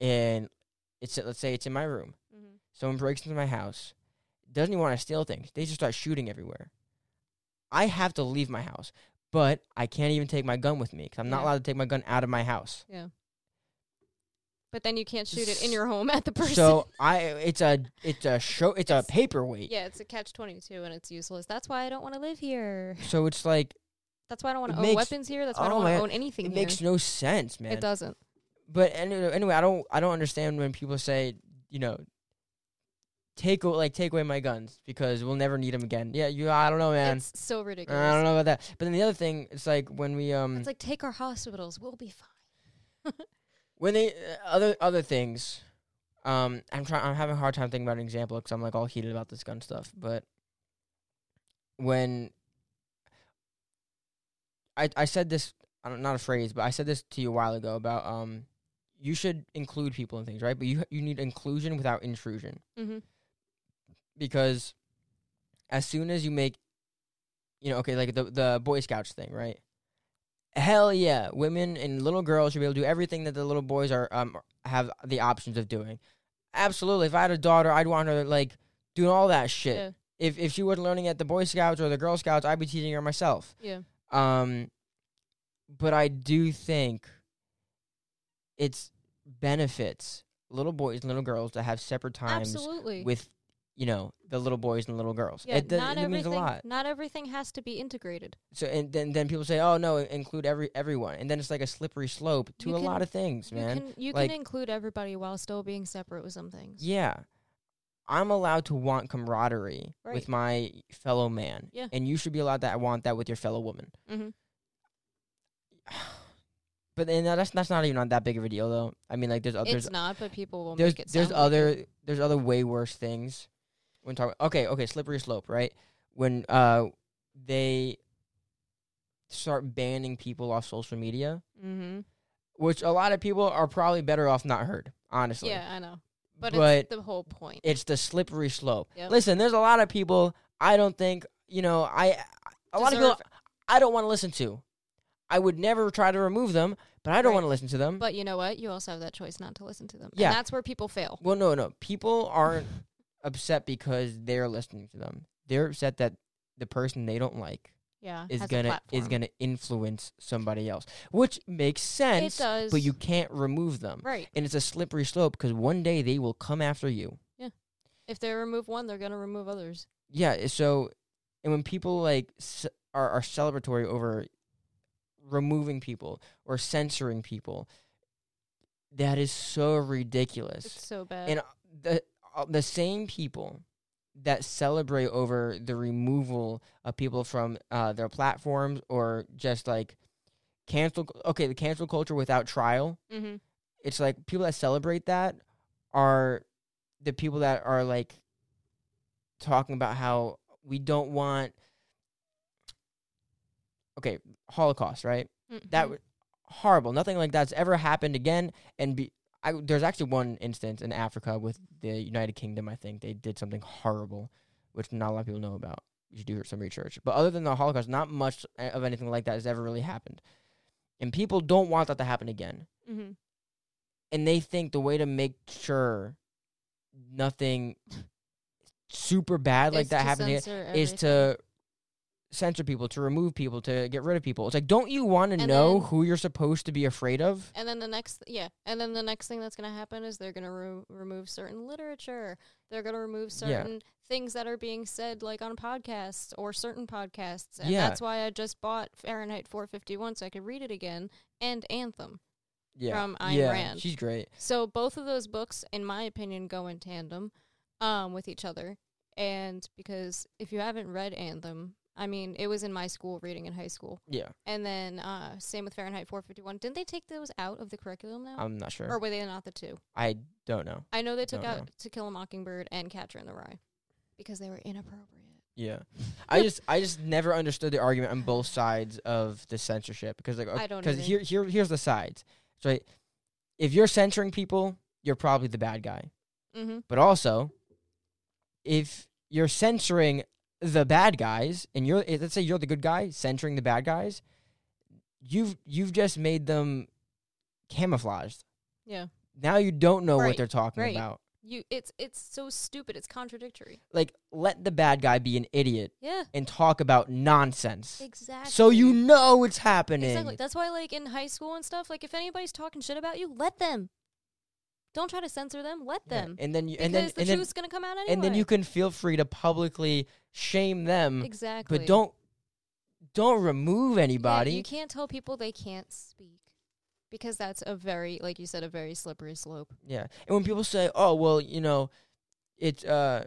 and it's let's say it's in my room, hmm someone breaks into my house, doesn't even want to steal things. They just start shooting everywhere. I have to leave my house, but I can't even take my gun with me because I'm not Yeah. allowed to take my gun out of my house. Yeah. But then you can't shoot it in your home at the person. So I, it's a, it's a show, it's, a paperweight. yeah, it's a catch twenty two and it's useless. That's why I don't want to live here. So it's like That's why I don't want to own makes- weapons here. That's why I don't want to own anything it here. makes no sense, man. It doesn't. But anyway, anyway, I don't I don't understand when people say, you know, take like take away my guns because we'll never need them again. Yeah, you I don't know, man. It's so ridiculous. I don't know about that. But then the other thing, it's like when we um It's like take our hospitals. We'll be fine. when they uh, other other things, um, I'm trying. I'm having a hard time thinking about an example because I'm like all heated about this gun stuff. But when I I said this, I don't, not a phrase, but I said this to you a while ago about um, you should include people in things, right? But you you need inclusion without intrusion Mm-hmm. Because as soon as you make, you know, okay, like the the Boy Scouts thing, right? Hell yeah, women and little girls should be able to do everything that the little boys are um have the options of doing. Absolutely, if I had a daughter, I'd want her like doing all that shit. Yeah. If if she wasn't learning at the Boy Scouts or the Girl Scouts, I'd be teaching her myself. Yeah. Um, but I do think it's benefits little boys and little girls to have separate times Absolutely. with you know the little boys and little girls. yeah, it, does- not it means a everything. lot. Not everything has to be integrated. So and then then people say, oh no, include every everyone, and then it's like a slippery slope to You a can- lot of things, man. You can you Like- can include everybody while still being separate with some things. Yeah. I'm allowed to want camaraderie Right. with my fellow man. Yeah. And you should be allowed to want that with your fellow woman. Mm-hmm. But then that's that's not even not that big of a deal though. I mean like there's other It's not, but people will there's make it. there's like other it. there's other way worse things when talking okay okay slippery slope right when uh they start banning people off social media Mm-hmm. which a lot of people are probably better off not heard honestly Yeah, I know. But, but it's the whole point. it's the slippery slope Yep. listen there's a lot of people i don't think you know i a lot of people i don't want to listen to i would never try to remove them but i don't Right. want to listen to them But you know what? You also have that choice not to listen to them. Yeah. And that's where people fail. Well, no, no. People aren't upset because they're listening to them. They're upset that the person they don't like Yeah. is gonna is gonna influence somebody else, which makes sense. It does. But you can't remove them, Right. and it's a slippery slope because one day they will come after you. Yeah, if they remove one, they're gonna remove others. Yeah. So, and when people like c- are are celebratory over removing people or censoring people, That is so ridiculous. It's so bad. and the uh, the same people that celebrate over the removal of people from uh, their platforms or just like cancel okay the cancel culture without trial mm-hmm. it's like people that celebrate that are the people that are like talking about how we don't want okay holocaust right that Mm-hmm. was horrible. Nothing like that's ever happened again. And be, I, there's actually one instance in Africa with the United Kingdom. I think they did something horrible, which not a lot of people know about. You should do some research. But other than the Holocaust, not much of anything like that has ever really happened. And people don't want that to happen again. Mm-hmm. And they think the way to make sure nothing super bad like that happens is to censor people, to remove people, to get rid of people. It's like, don't you want to And know then- who you're supposed to be afraid of? And then the next, yeah, and then the next thing that's going to happen is they're going to re- remove certain literature. They're going to remove Yeah. certain things that are being said, like on podcasts or certain podcasts. And Yeah. that's why I just bought Fahrenheit 451 so I could read it again and Anthem. Yeah, From Ayn yeah, Rand. she's great. So both of those books, in my opinion, go in tandem um, with each other. And because if you haven't read Anthem, I mean, it was in my school reading in high school. Yeah, And then uh, same with Fahrenheit 451. Didn't they take those out of the curriculum now? I'm not sure. or were they not the two? I don't know. I know they took Don't out know. To Kill a Mockingbird and Catcher in the Rye because they were inappropriate. Yeah, I just I just never understood the argument on both sides of the censorship because like I don't because either. here here here's the sides. So like, if you're censoring people, you're probably the bad guy. Mm-hmm. But also, if you're censoring the bad guys and you're eh, let's say you're the good guy censoring the bad guys, you've you've just made them camouflaged. Yeah. Now you don't know what they're talking right. about. You it's it's so stupid. It's contradictory. Like let the bad guy be an idiot Yeah. and talk about nonsense. Exactly. So you know it's happening. Exactly. That's why like in high school and stuff, like if anybody's talking shit about you, let them. Don't try to censor them. Let Yeah, them. And then you Because and then the and then, truth's gonna come out anyway. and then you can feel free to publicly shame them, exactly. but don't don't remove Yeah, anybody. you can't tell people they can't speak because that's a very, like you said, a very slippery slope. Yeah. And when people say, "Oh, well, you know, it's uh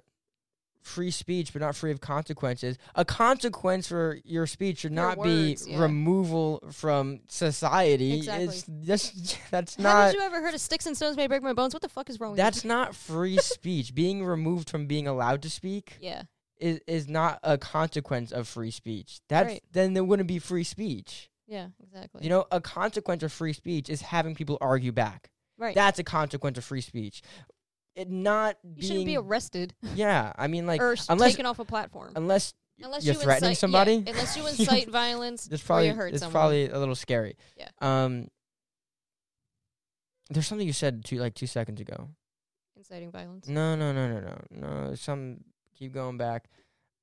free speech but not free of consequences." A consequence for your speech should Your not words, be yeah. removal from society. Exactly. It's just that's Haven't not you ever heard of sticks and stones may break my bones? What the fuck is wrong with that's you? not free speech. Being removed from being allowed to speak Yeah. Is is not a consequence of free speech. That's Right. then there wouldn't be free speech. Yeah, exactly. You know, a consequence of free speech is having people argue back. right. That's a consequence of free speech. It not you being shouldn't be arrested Yeah, I mean, like or unless taken off a platform. unless unless you're you threatening incite, somebody? yeah, unless you incite violence it's or probably you hurt it's someone. probably a little scary. Yeah. Um. There's something you said two like two seconds ago. inciting violence. No, no, no, no, no, no. Some keep going back.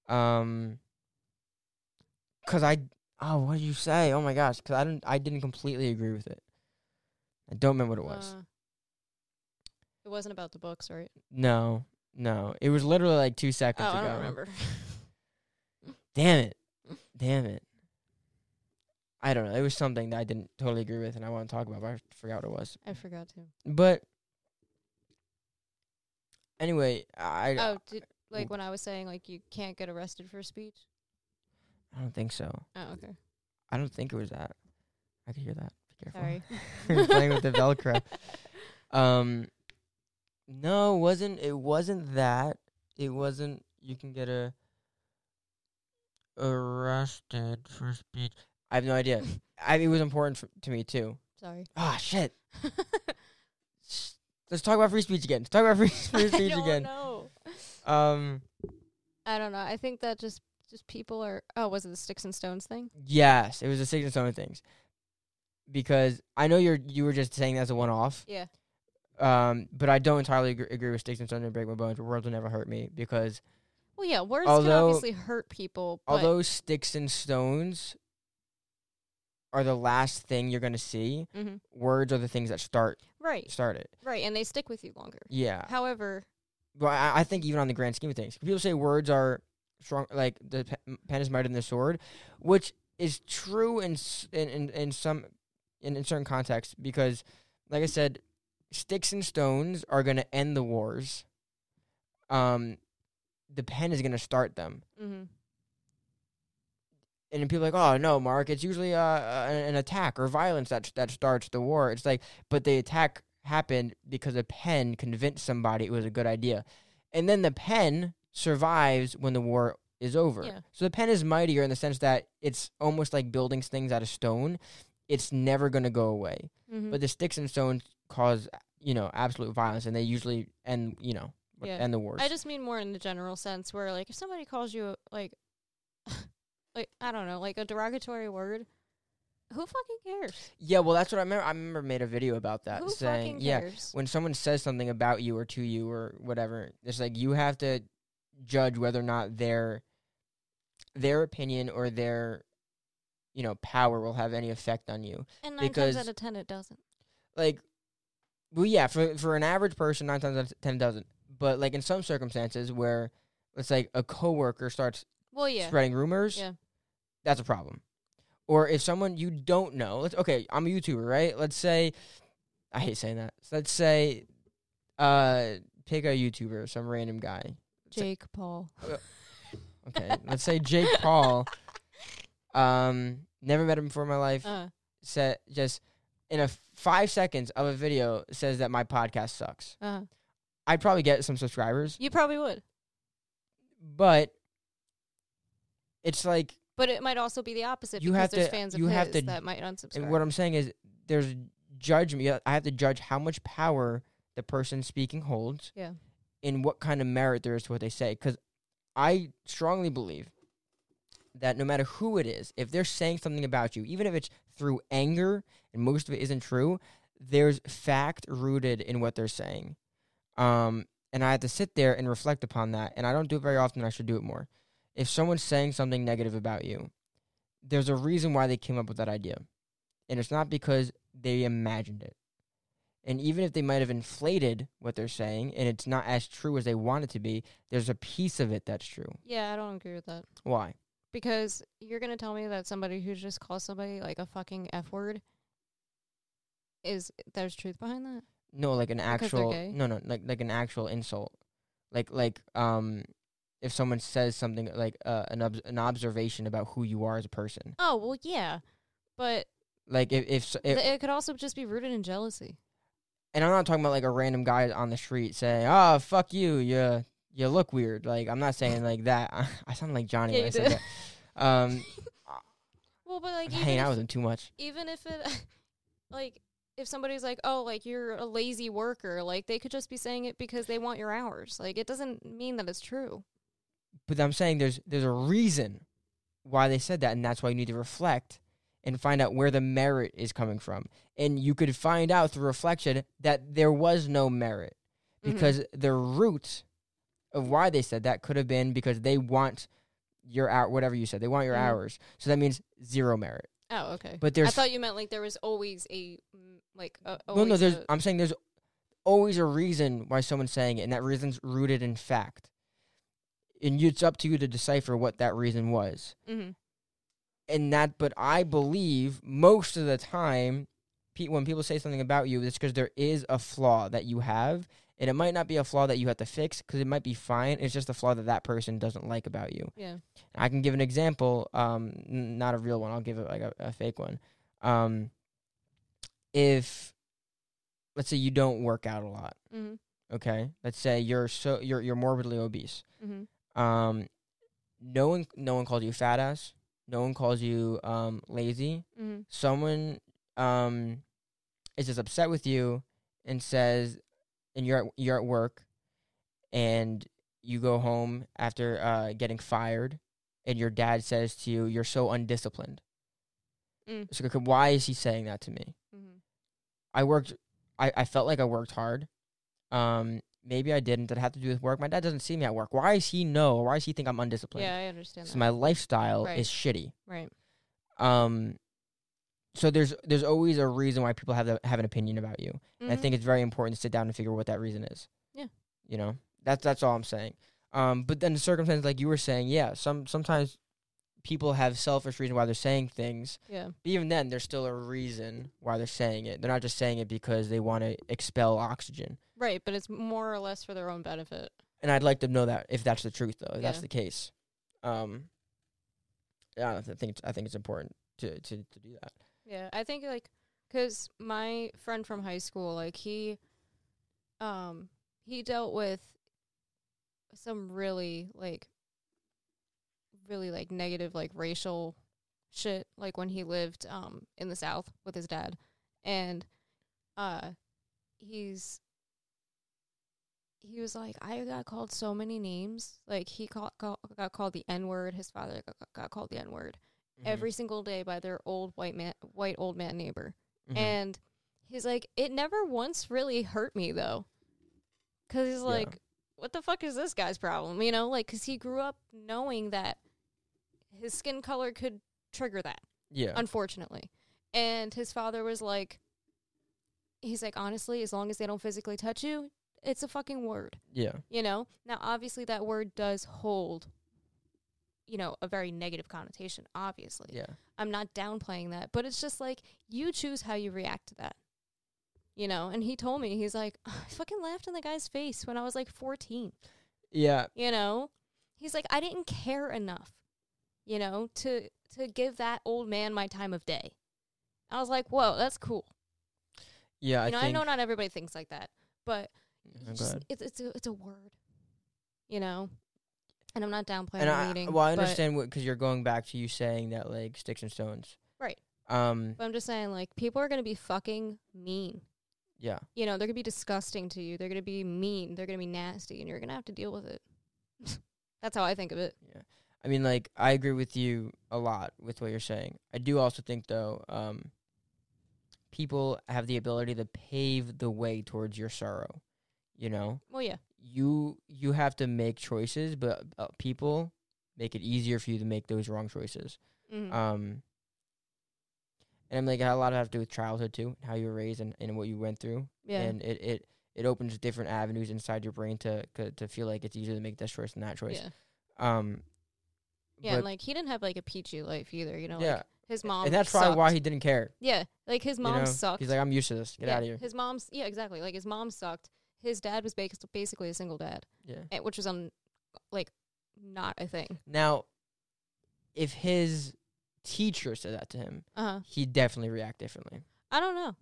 Um. Cause I oh what did you say? Oh my gosh! Cause I didn't I didn't completely agree with it. I don't remember what it was. Uh, it wasn't about the books, right? no, no. It was literally like two seconds I ago. don't remember. Damn it. Damn it. I don't know. It was something that I didn't totally agree with and I want to talk about, but I forgot what it was. I forgot to. But anyway, I Oh, did, like when I was saying like you can't get arrested for speech. I don't think so. Oh, okay. I don't think it was that. I could hear that. Be careful. Sorry. You're playing with the Velcro. Um no, it wasn't it wasn't that. It wasn't you can get a arrested for speech. I have no idea. I it was important f- to me too. Sorry. Ah, shit. Let's talk about free speech again. Let's talk about free, free I speech don't again. know. Um, I don't know. I think that just just people are. Oh, was it the sticks and stones thing? yes, it was the sticks and stones things. Because I know you're you were just saying that's a one off. Yeah. Um, but I don't entirely agree, agree with sticks and stones and break my bones. Words will never hurt me because Well, yeah. Words can obviously hurt people. But although sticks and stones are the last thing you're gonna see, Mhm. words are the things that start right, start it. right, and they stick with you longer. Yeah. However, Well, I, I think even on the grand scheme of things, people say words are strong, like the pen is mightier than the sword, which is true in in in, in some in, in certain contexts because, like I said, sticks and stones are going to end the wars. Um, the pen is going to start them. Mm-hmm. And people are like, oh no, Mark, it's usually uh, uh, an an attack or violence that that starts the war. It's like, but the attack happened because a pen convinced somebody it was a good idea, and then the pen survives when the war is over. Yeah. So the pen is mightier in the sense that it's almost like building things out of stone. It's never going to go away. Mm-hmm. But the sticks and stones cause you know absolute violence, and they usually end you know Yeah. end the wars. I just mean more in the general sense where like if somebody calls you like like I don't know, like a derogatory word, who fucking cares? yeah, well, that's what I remember. I remember made a video about that who saying, fucking yeah, cares? when someone says something about you or to you or whatever, it's like you have to judge whether or not their their opinion or their you know power will have any effect on you. and nine because- times out of ten it doesn't. Like, well, yeah, for for an average person, nine times out of ten it doesn't. But like in some circumstances where it's like a coworker starts Well yeah. spreading rumors, Yeah. that's a problem. Or if someone you don't know, let's okay, I'm a YouTuber, right? Let's say I hate saying that. Let's say uh pick a YouTuber, some random guy. Jake Paul. Okay. let's say Jake Paul. Um never met him before in my life. Uh Said just in a 5 seconds of a video says that my podcast sucks. uh I'd probably get some subscribers, You probably would. but it's like But it might also be the opposite You because have there's to- fans of you his have to- that might unsubscribe. What I'm saying is, there's judgment. I have to judge how much power the person speaking holds, Yeah. and what kind of merit there is to what they say. Because I strongly believe that no matter who it is, if they're saying something about you, even if it's through anger and most of it isn't true, there's fact rooted in what they're saying. Um, and I have to sit there and reflect upon that. And I don't do it very often. I should do it more. If someone's saying something negative about you, there's a reason why they came up with that idea. And it's not because they imagined it. And even if they might have inflated what they're saying and it's not as true as they want it to be, there's a piece of it that's true. yeah, I don't agree with that. Why? Because you're gonna tell me that somebody who just calls somebody like a fucking F word is there's truth behind that? No, like an Because actual no no like like an actual insult. Like like um if someone says something like uh, an obs- an observation about who you are as a person. Oh well yeah. But Like if if, s- if it could also just be rooted in jealousy. and I'm not talking about like a random guy on the street saying, "Oh, fuck you, you you look weird." Like I'm not saying like that. I sound like Johnny Yeah, when I said did. that. Um, Well, but like hanging out with him too much. even if it like if somebody's like, "Oh, like you're a lazy worker," like they could just be saying it because they want your hours. Like it doesn't mean that it's true. But I'm saying there's there's a reason why they said that, and that's why you need to reflect and find out where the merit is coming from. And you could find out through reflection that there was no merit Mhm. because the root of why they said that could have been because they want your hour, whatever you said, they want your Mhm. hours. So that means zero merit. Oh, okay. But there's. I thought you meant like there was always a mm, like a, well, no, always there's. I'm saying there's always a reason why someone's saying it, and that reason's rooted in fact. And you- it's up to you to decipher what that reason was. Mhm. and that but i believe most of the time pe- when people say something about you it's because there is a flaw that you have and it might not be a flaw that you have to fix because it might be fine it's just a flaw that that person doesn't like about you yeah. i can give an example um n- not a real one i'll give it like a, a fake one um if let's say you don't work out a lot Mhm. okay let's say you're so you're you're morbidly obese Mhm. Um no one no one calls you fat ass no one calls you um lazy Mhm. someone um is just upset with you and says and you're at, you're at work and you go home after uh getting fired and your dad says to you you're so undisciplined Mm. so why is he saying that to me Mhm. i worked i i felt like i worked hard um maybe i didn't did it have to do with work my dad doesn't see me at work why does he know why does he think i'm undisciplined Yeah, I understand so that. my lifestyle Right. is shitty right. um so there's there's always a reason why people have the, have an opinion about you and i think it's very important to sit down and figure out what that reason is Yeah. you know that's that's all i'm saying um but then the circumstance like you were saying yeah some sometimes people have selfish reason why they're saying things. Yeah. But even then, there's still a reason why they're saying it. They're not just saying it because they want to expel oxygen. Right, but it's more or less for their own benefit. And I'd like to know that if that's the truth, though, if that's the case. Um, yeah, I think it's, I think it's important to, to, to do that. Yeah, I think like cuz my friend from high school like he um he dealt with some really like really like negative like racial shit like when he lived um in the south with his dad and uh he's he was like I got called so many names. Like he called, call, got called the n word his father got, got called the n word Mm-hmm. every single day by their old white man white old man neighbor. Mhm. and he's like it never once really hurt me though. Cuz he's Yeah. like what the fuck is this guy's problem? You know like cuz he grew up knowing that his skin color could trigger that yeah, unfortunately. And his father was like he's like honestly as long as they don't physically touch you it's a fucking word yeah, you know now obviously that word does hold you know a very negative connotation obviously yeah, I'm not downplaying that, but it's just like you choose how you react to that. You know, and he told me he's like I fucking laughed in the guy's face when I was like 14. yeah. You know? He's like I didn't care enough, you know, to to give that old man my time of day. I was like, "Whoa, that's cool." Yeah, you know, I I, know not everybody thinks like that, but You just- ahead. it's it's a, it's a word. You know? And I'm not downplaying and I, well, I understand what because you're going back to you saying that like sticks and stones. Right. Um. But I'm just saying like people are going to be fucking mean. Yeah. you know, they're gonna be disgusting to you. They're gonna be mean. They're gonna be nasty, and you're gonna have to deal with it. That's how I think of it. Yeah. I mean, like, I agree with you a lot with what you're saying. I do also think, though, um, people have the ability to pave the way towards your sorrow. You know, Well, yeah, you you have to make choices, but uh, people make it easier for you to make those wrong choices. mm Um, and I'm like, it had a lot to have to do with childhood too, how you were raised and, and what you went through. yeah, And it, it, it opens different avenues inside your brain to to, to feel like it's easier to make this choice than that choice. yeah, Um, yeah. And like he didn't have like a peachy life either. You know, yeah. like his mom. and that's probably why he didn't care. Yeah, like his you mom know? sucked. He's like, I'm used to this. Get yeah, out of here. His mom's yeah, exactly. Like his mom sucked. His dad was bas- basically a single dad, Yeah. which was on like not a thing. Now, if his teacher said that to him, Uh huh. he'd definitely react differently. I don't know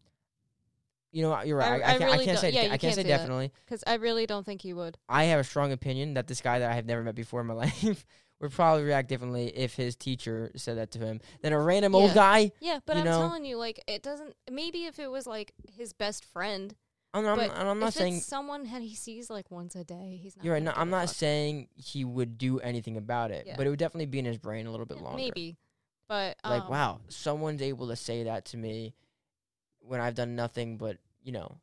You know, you're right. I, I can't, I really can't don't- say. yeah, I can't can't say say definitely. because I really don't think he would. I have a strong opinion that this guy that I have never met before in my life would probably react differently if his teacher said that to him than a random old guy. Yeah, but I'm know? telling you, like it doesn't. Maybe if it was like his best friend, I'm, I'm, But I'm not if saying someone that he sees like once a day, he's not. you're right. No, I'm not saying he would do anything about it, Yeah. but it would definitely be in his brain a little bit Yeah, longer. Maybe, but like um, wow someone's able to say that to me when i've done nothing but you know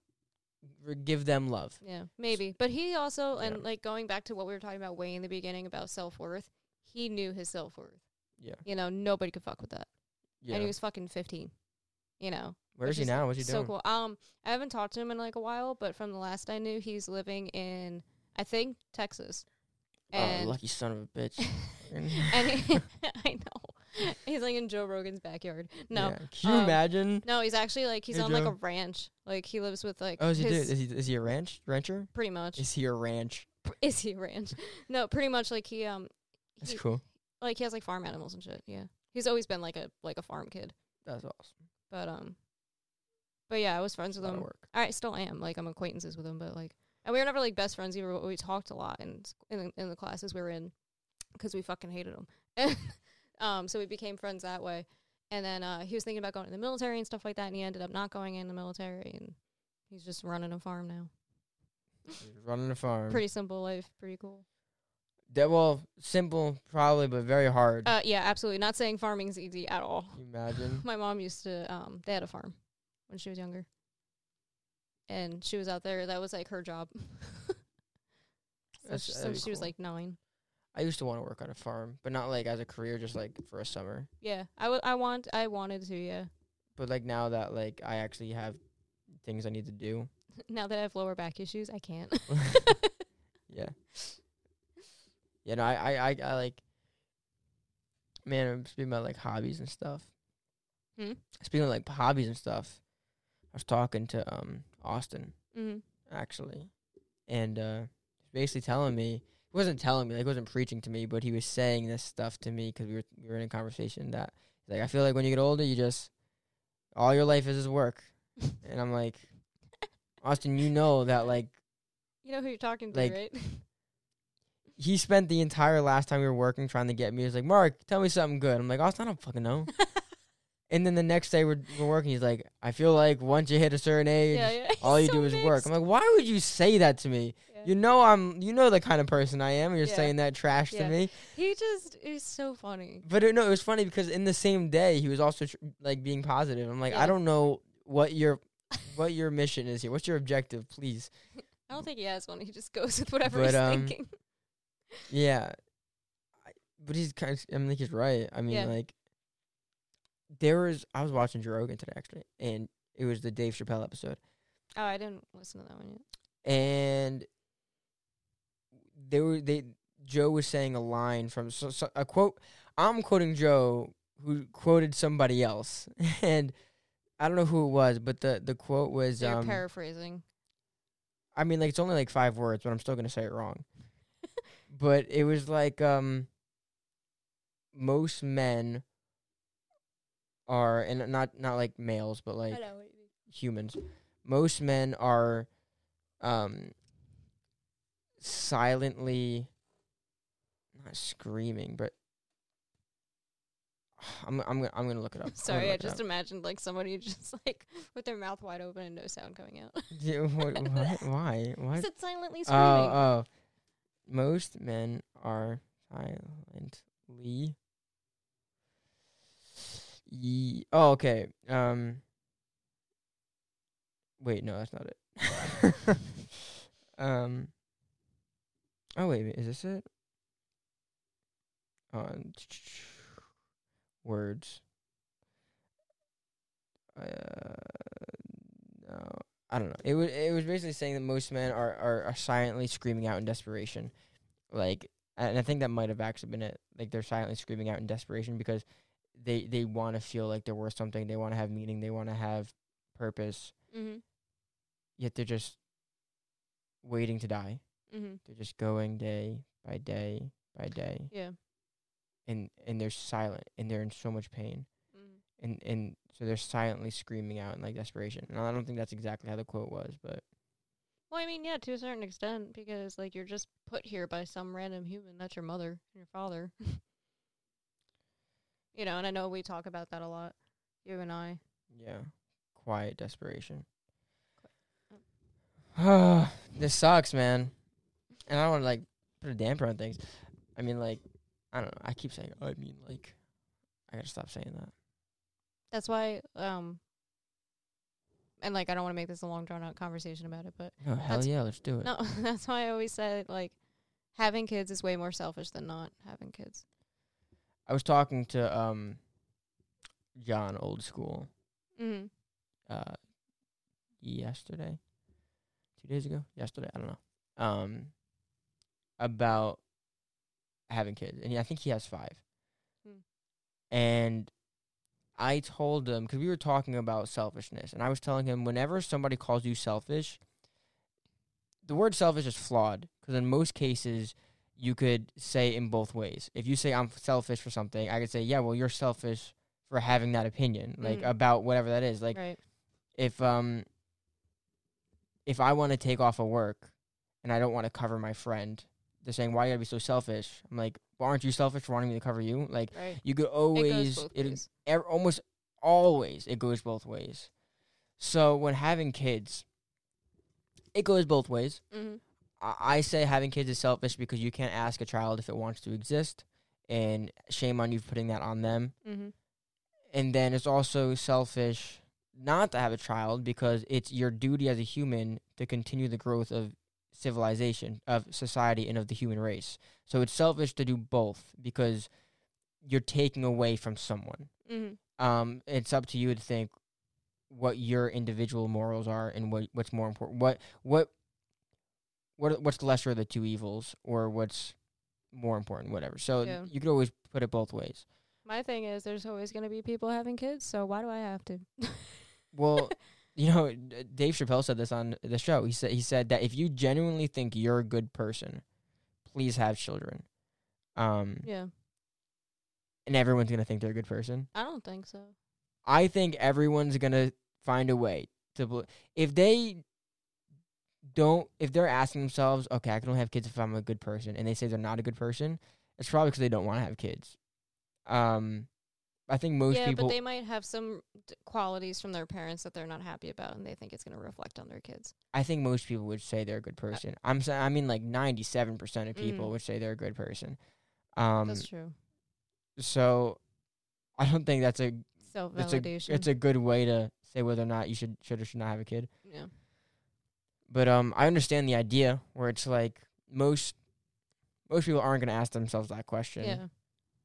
give them love Yeah, maybe. But he also, Yeah. and like going back to what we were talking about way in the beginning about self worth, he knew his self worth. yeah You know, nobody could fuck with that, yeah and he was fucking 15. You know, where is he now what's he so doing cool. Um, I haven't talked to him in like a while, but from the last I knew, he's living in I think Texas. oh And lucky son of a bitch and he, I know he's like in Joe Rogan's backyard. No, Yeah. can you um, imagine no, he's actually like he's Hey, on like a ranch. Like he lives with like oh is he, is he is he a ranch rancher pretty much. is he a ranch Is he a ranch? No, pretty much like he um that's he, cool like he has like farm animals and shit. Yeah, he's always been like a like a farm kid. that's awesome But um, but yeah, I was friends with him. work I still am. Like I'm acquaintances with him, but like, and we were never like best friends either. But we talked a lot in in the, in the classes we were in because we fucking hated him. um, so we became friends that way. And then uh, he was thinking about going to the military and stuff like that, and he ended up not going in the military, and he's just running a farm now. Running a farm Pretty simple life, pretty cool. that well simple probably but very hard Uh, yeah, absolutely. Not saying farming's easy at all. Can you imagine My mom used to um they had a farm when she was younger. And she was out there, that was like her job. That's- since that'd be she was cool. like nine. i used to want to work on a farm but not like as a career just like for a summer Yeah. I w- I want I wanted to, yeah. but like now that like i actually have things i need to do now that I have lower back issues, I can't. yeah. Yeah, no, I, I, I, I like Man, I'm speaking about like hobbies and stuff. Hmm? Speaking of like hobbies and stuff, I was talking to um Austin Mm-hmm. actually, and uh, basically telling me he wasn't telling me like he wasn't preaching to me, but he was saying this stuff to me because we were we were in a conversation that like I feel like when you get older, you just all your life is is work, and I'm like Austin, you know that like You know who you're talking to, Like- right? he spent the entire last time we were working trying to get me. He's like, Mark, tell me something good. I'm like, Austin, I don't fucking know. and then the next day we're, we're working. He's like, I feel like once you hit a certain age, yeah, yeah. all you so do is work. I'm like, why would you say that to me? Yeah. You know I'm, you know the kind of person I am. You're saying that trash to me. he just is so funny. But it, no, it was funny because in the same day he was also tr- like being positive. I'm like, I don't know what your, what your mission is here. What's your objective, please? I don't think he has one. He just goes with whatever But, he's um, thinking. Yeah, I, but he's kind of. I mean, he's right. I mean, like there was. I was watching Joe Rogan today actually, and it was the Dave Chappelle episode, Oh, I didn't listen to that one yet. and they were they. Joe was saying a line from so, so, a quote. I'm quoting Joe, who quoted somebody else, and I don't know who it was, but the the quote was. They're um, paraphrasing. I mean, like it's only like five words, but I'm still gonna say it wrong. but it was like um, most men are, and not not like males, but like know what you mean. humans. Most men are, um, silently, not screaming, but I'm I'm gonna I'm gonna look it up. Sorry, I just up. imagined like somebody just like with their mouth wide open and no sound coming out. Yeah, what, what? Why? What? Is it silently Oh, screaming? oh. Most men are silently. Ye- oh, okay. Um. Wait, no, that's not it. um. Oh wait, is this it? On words. Uh, no, I don't know. It was it was basically saying that most men are, are, are silently screaming out in desperation, like, and I think that might have actually been it. Like they're silently screaming out in desperation because they they want to feel like they're worth something. They want to have meaning. They want to have purpose. mm-hmm. Yet they're just waiting to die. Mm-hmm. They're just going day by day by day, Yeah. and and they're silent and they're in so much pain. Mm-hmm. and and so they're silently screaming out in like desperation. And I don't think that's exactly how the quote was, but Well, I mean, yeah, to a certain extent, because like you're just put here by some random human. That's your mother and your father. you know, and I know we talk about that a lot, you and I. yeah, quiet desperation. This sucks, man. And I don't want to like put a damper on things. I mean, like, I don't know. I keep saying, I mean, like, I gotta stop saying that. That's why, um, and like I don't want to make this a long drawn out conversation about it, but No, hell yeah, let's do it. no, that's why I always said like having kids is way more selfish than not having kids. I was talking to um, John, old school, Mm-hmm. uh, yesterday, two days ago, yesterday, I don't know, um, about having kids, and I think he has five. Hmm. And I told him because we were talking about selfishness, and I was telling him whenever somebody calls you selfish, the word selfish is flawed because in most cases you could say in both ways. If you say I'm selfish for something, I could say, yeah, well, you're selfish for having that opinion, like Mhm. about whatever that is. Like right. if um if I want to take off of work and I don't want to cover my friend, they're saying why you gotta be so selfish. I'm like, well, aren't you selfish for wanting me to cover you? Like Right. you could It always it, ev- almost always it goes both ways. So when having kids, it goes both ways. Mm-hmm. I, say having kids is selfish because you can't ask a child if it wants to exist, and shame on you for putting that on them Mm-hmm. and then it's also selfish not to have a child because it's your duty as a human to continue the growth of civilization of society and of the human race so it's selfish to do both because you're taking away from someone Mm-hmm. um it's up to you to think what your individual morals are and what what's more important what what what what's the lesser of the two evils or what's more important whatever so Yeah. you could always put it both ways My thing is, there's always going to be people having kids, so why do I have to? Well, you know, Dave Chappelle said this on the show. He said he said that if you genuinely think you're a good person, please have children. Um, yeah, and everyone's gonna think they're a good person. I don't think so. I think everyone's gonna find a way to. bel- If they don't, if they're asking themselves, okay, I can only have kids if I'm a good person, and they say they're not a good person, it's probably because they don't want to have kids. Um, I think most yeah, people. but they might have some d- qualities from their parents that they're not happy about, and they think it's going to reflect on their kids. I think most people would say they're a good person. I'm saying, I mean, like ninety-seven percent of people Mm. would say they're a good person. Um, That's true. so I don't think that's a Self it's a validation. it's a good way to say whether or not you should should or should not have a kid. yeah. But um, I understand the idea where it's like most most people aren't going to ask themselves that question, Yeah.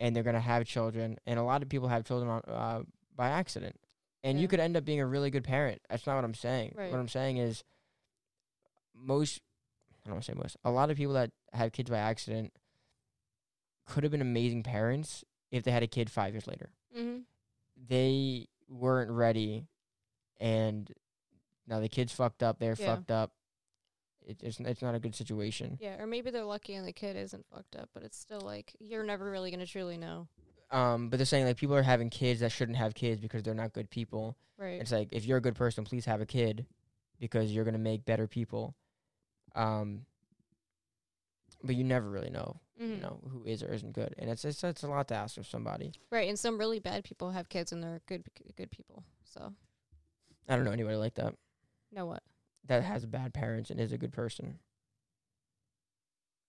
and they're going to have children, and a lot of people have children on, uh, by accident, and you could end up being a really good parent. That's not what I'm saying. Right. What I'm saying is most I don't want to say most. A lot of people that have kids by accident could have been amazing parents if they had a kid five years later. Mm-hmm. They weren't ready, and now the kid's fucked up. They're Yeah. fucked up. It, it's it's not a good situation. Yeah, or maybe they're lucky and the kid isn't fucked up, but it's still like you're never really going to truly know. Um, but they're saying like people are having kids that shouldn't have kids because they're not good people. Right. It's like if you're a good person, please have a kid because you're gonna make better people. Um, but you never really know, Mhm. you know, who is or isn't good, and it's it's it's a lot to ask of somebody. Right, and some really bad people have kids and they're good good people. So, I don't know anybody like that know what? That has bad parents and is a good person.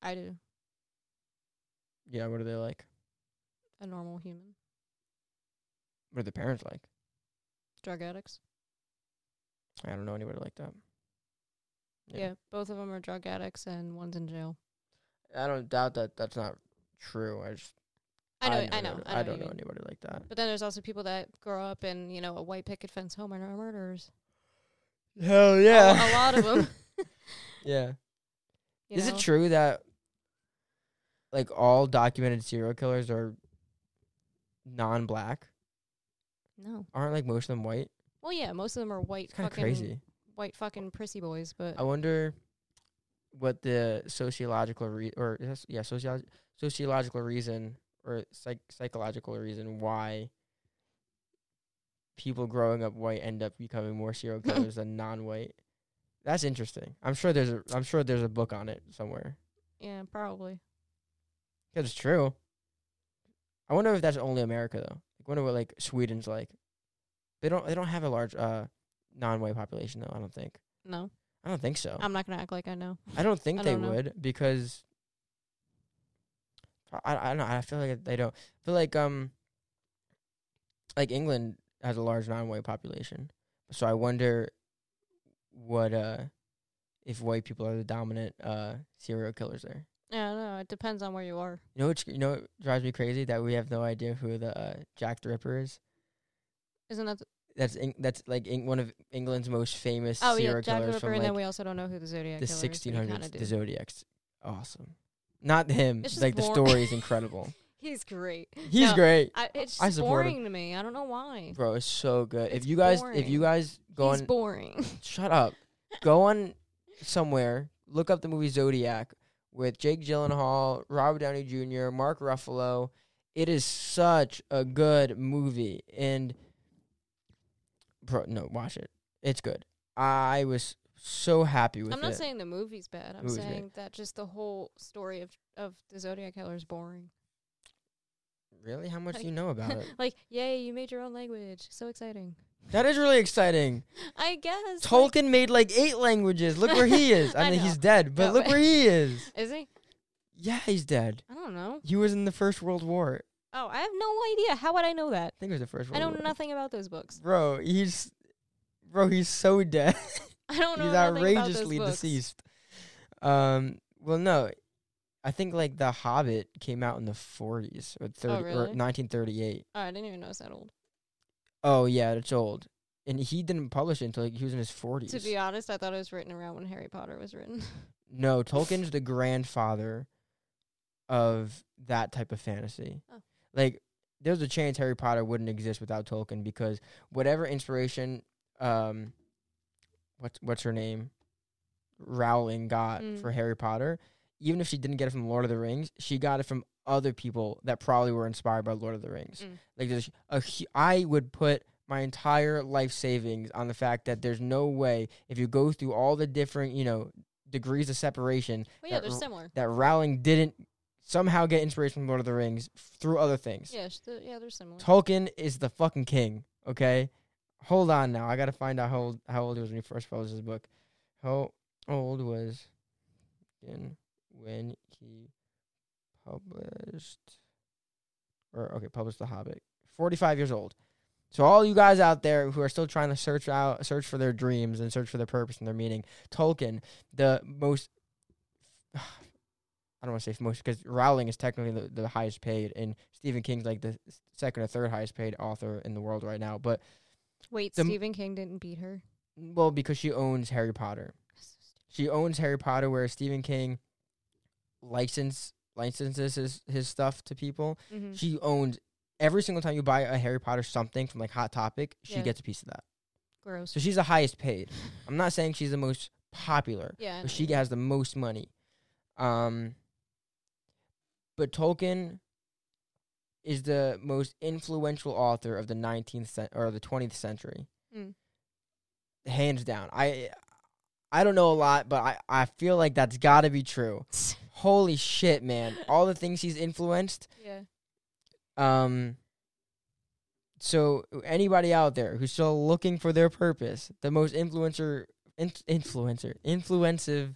I do. Yeah, what are they like? A normal human. What are the parents like? Drug addicts. I don't know anybody like that. Yeah. both of them are drug addicts and one's in jail. I don't doubt that that's not true. I just I know, I, never know, I know. I don't know anybody like that. But then there's also people that grow up in, you know, a white picket fence home and are murderers. Hell A- A, lot of them. yeah. You Is know? it true that like all documented serial killers are non-black? No. Aren't like most of them white? Well, yeah, most of them are white It's kind of fucking crazy. white fucking prissy boys, but I wonder what the sociological re- or yeah, sociolo- sociological reason or psych- psychological reason why people growing up white end up becoming more serial killers than non-white. That's interesting. I'm sure there's a I'm sure there's a book on it somewhere. yeah, probably. Cause it's true. I wonder if that's only America though. I wonder what like Sweden's like. They don't they don't have a large uh non-white population though. I don't think. No. I don't think so. I'm not going to act like I know. I don't think I they don't would because I I don't know. I feel like they don't. I feel like um like England has a large non-white population, so I wonder what uh if white people are the dominant uh serial killers there. Yeah, no, it depends on where you are. You know what? You know what drives me crazy that we have no idea who the uh, Jack the Ripper is. Isn't that? The, That's Eng- that's like Eng- one of England's most famous oh serial yeah, Jack the killers Ripper, from and then we also don't know who the Zodiac the killer is, but we 1600s. The. Zodiac's awesome. Not him. It's just Like the story is incredible. He's great. He's No, great, I, it's I just support him. boring to me. I don't know why. bro. It's so good. It's if you guys, if you boring. guys go He's on, boring. shut up. Go on somewhere. Look up the movie Zodiac with Jake Gyllenhaal, Robert Downey Jr., Mark Ruffalo. It is such a good movie, and bro, no, watch it. It's good. I was so happy with I'm not it. saying the movie's bad. I'm Movie's saying that just the whole story of of the Zodiac killer is boring. Really, how much do you know about it? like, yay, you made your own language. So exciting. that is really exciting. I guess. like- Tolkien made like eight languages. Look where he is. I, I mean, know. he's dead, but No, look but- where he is. is he? Yeah, he's dead. I don't know. He was in the First World War. Oh, I have no idea. How would I know that? I think it was the First World I know War. nothing about those books. Bro, he's bro, he's so dead. I don't know he's nothing about those outrageously deceased. Um, well, no, I think like The Hobbit came out in the 40s or 30 Oh, really? 1938. Oh, I didn't even know it's that old. Oh yeah, it's old, and he didn't publish it until like, he was in his 40s. To be honest, I thought it was written around when Harry Potter was written. no, Tolkien's the grandfather of that type of fantasy. Oh. Like there's a chance Harry Potter wouldn't exist without Tolkien because whatever inspiration, um, what's what's her name, Rowling got Mm. for Harry Potter, even if she didn't get it from Lord of the Rings, she got it from other people that probably were inspired by Lord of the Rings. Mm. Like there's a, I would put my entire life savings on the fact that there's no way if you go through all the different you know degrees of separation Well, yeah, that they're similar. that Rowling didn't somehow get inspiration from Lord of the Rings f- through other things. Yeah, they're- yeah, they're similar. Tolkien is the fucking king. Okay, hold on now. I gotta find out how old, how old he was when he first published his book. How old was in when he published or okay published The Hobbit? Forty five years old. So all you guys out there who are still trying to search out search for their dreams and search for their purpose and their meaning, Tolkien, the most I don't want to say most because Rowling is technically the, the highest paid, and Stephen King's like the second or third highest paid author in the world right now. But Wait, the Stephen King didn't beat her. well, because she owns Harry Potter, she owns Harry Potter, whereas Stephen King license licenses his, his stuff to people. Mm-hmm. She owns every single time you buy a Harry Potter something from like Hot Topic, she Yeah. gets a piece of that. Gross. So she's the highest paid. I'm not saying she's the most popular, yeah, but she has the most money. Um, but Tolkien is the most influential author of the 19th cent- or the 20th century, Mm. hands down. I I don't know a lot, but I I feel like that's got to be true. Holy shit, man! All the things he's influenced. yeah. Um. So anybody out there who's still looking for their purpose, the most influencer, in, influencer, influensive,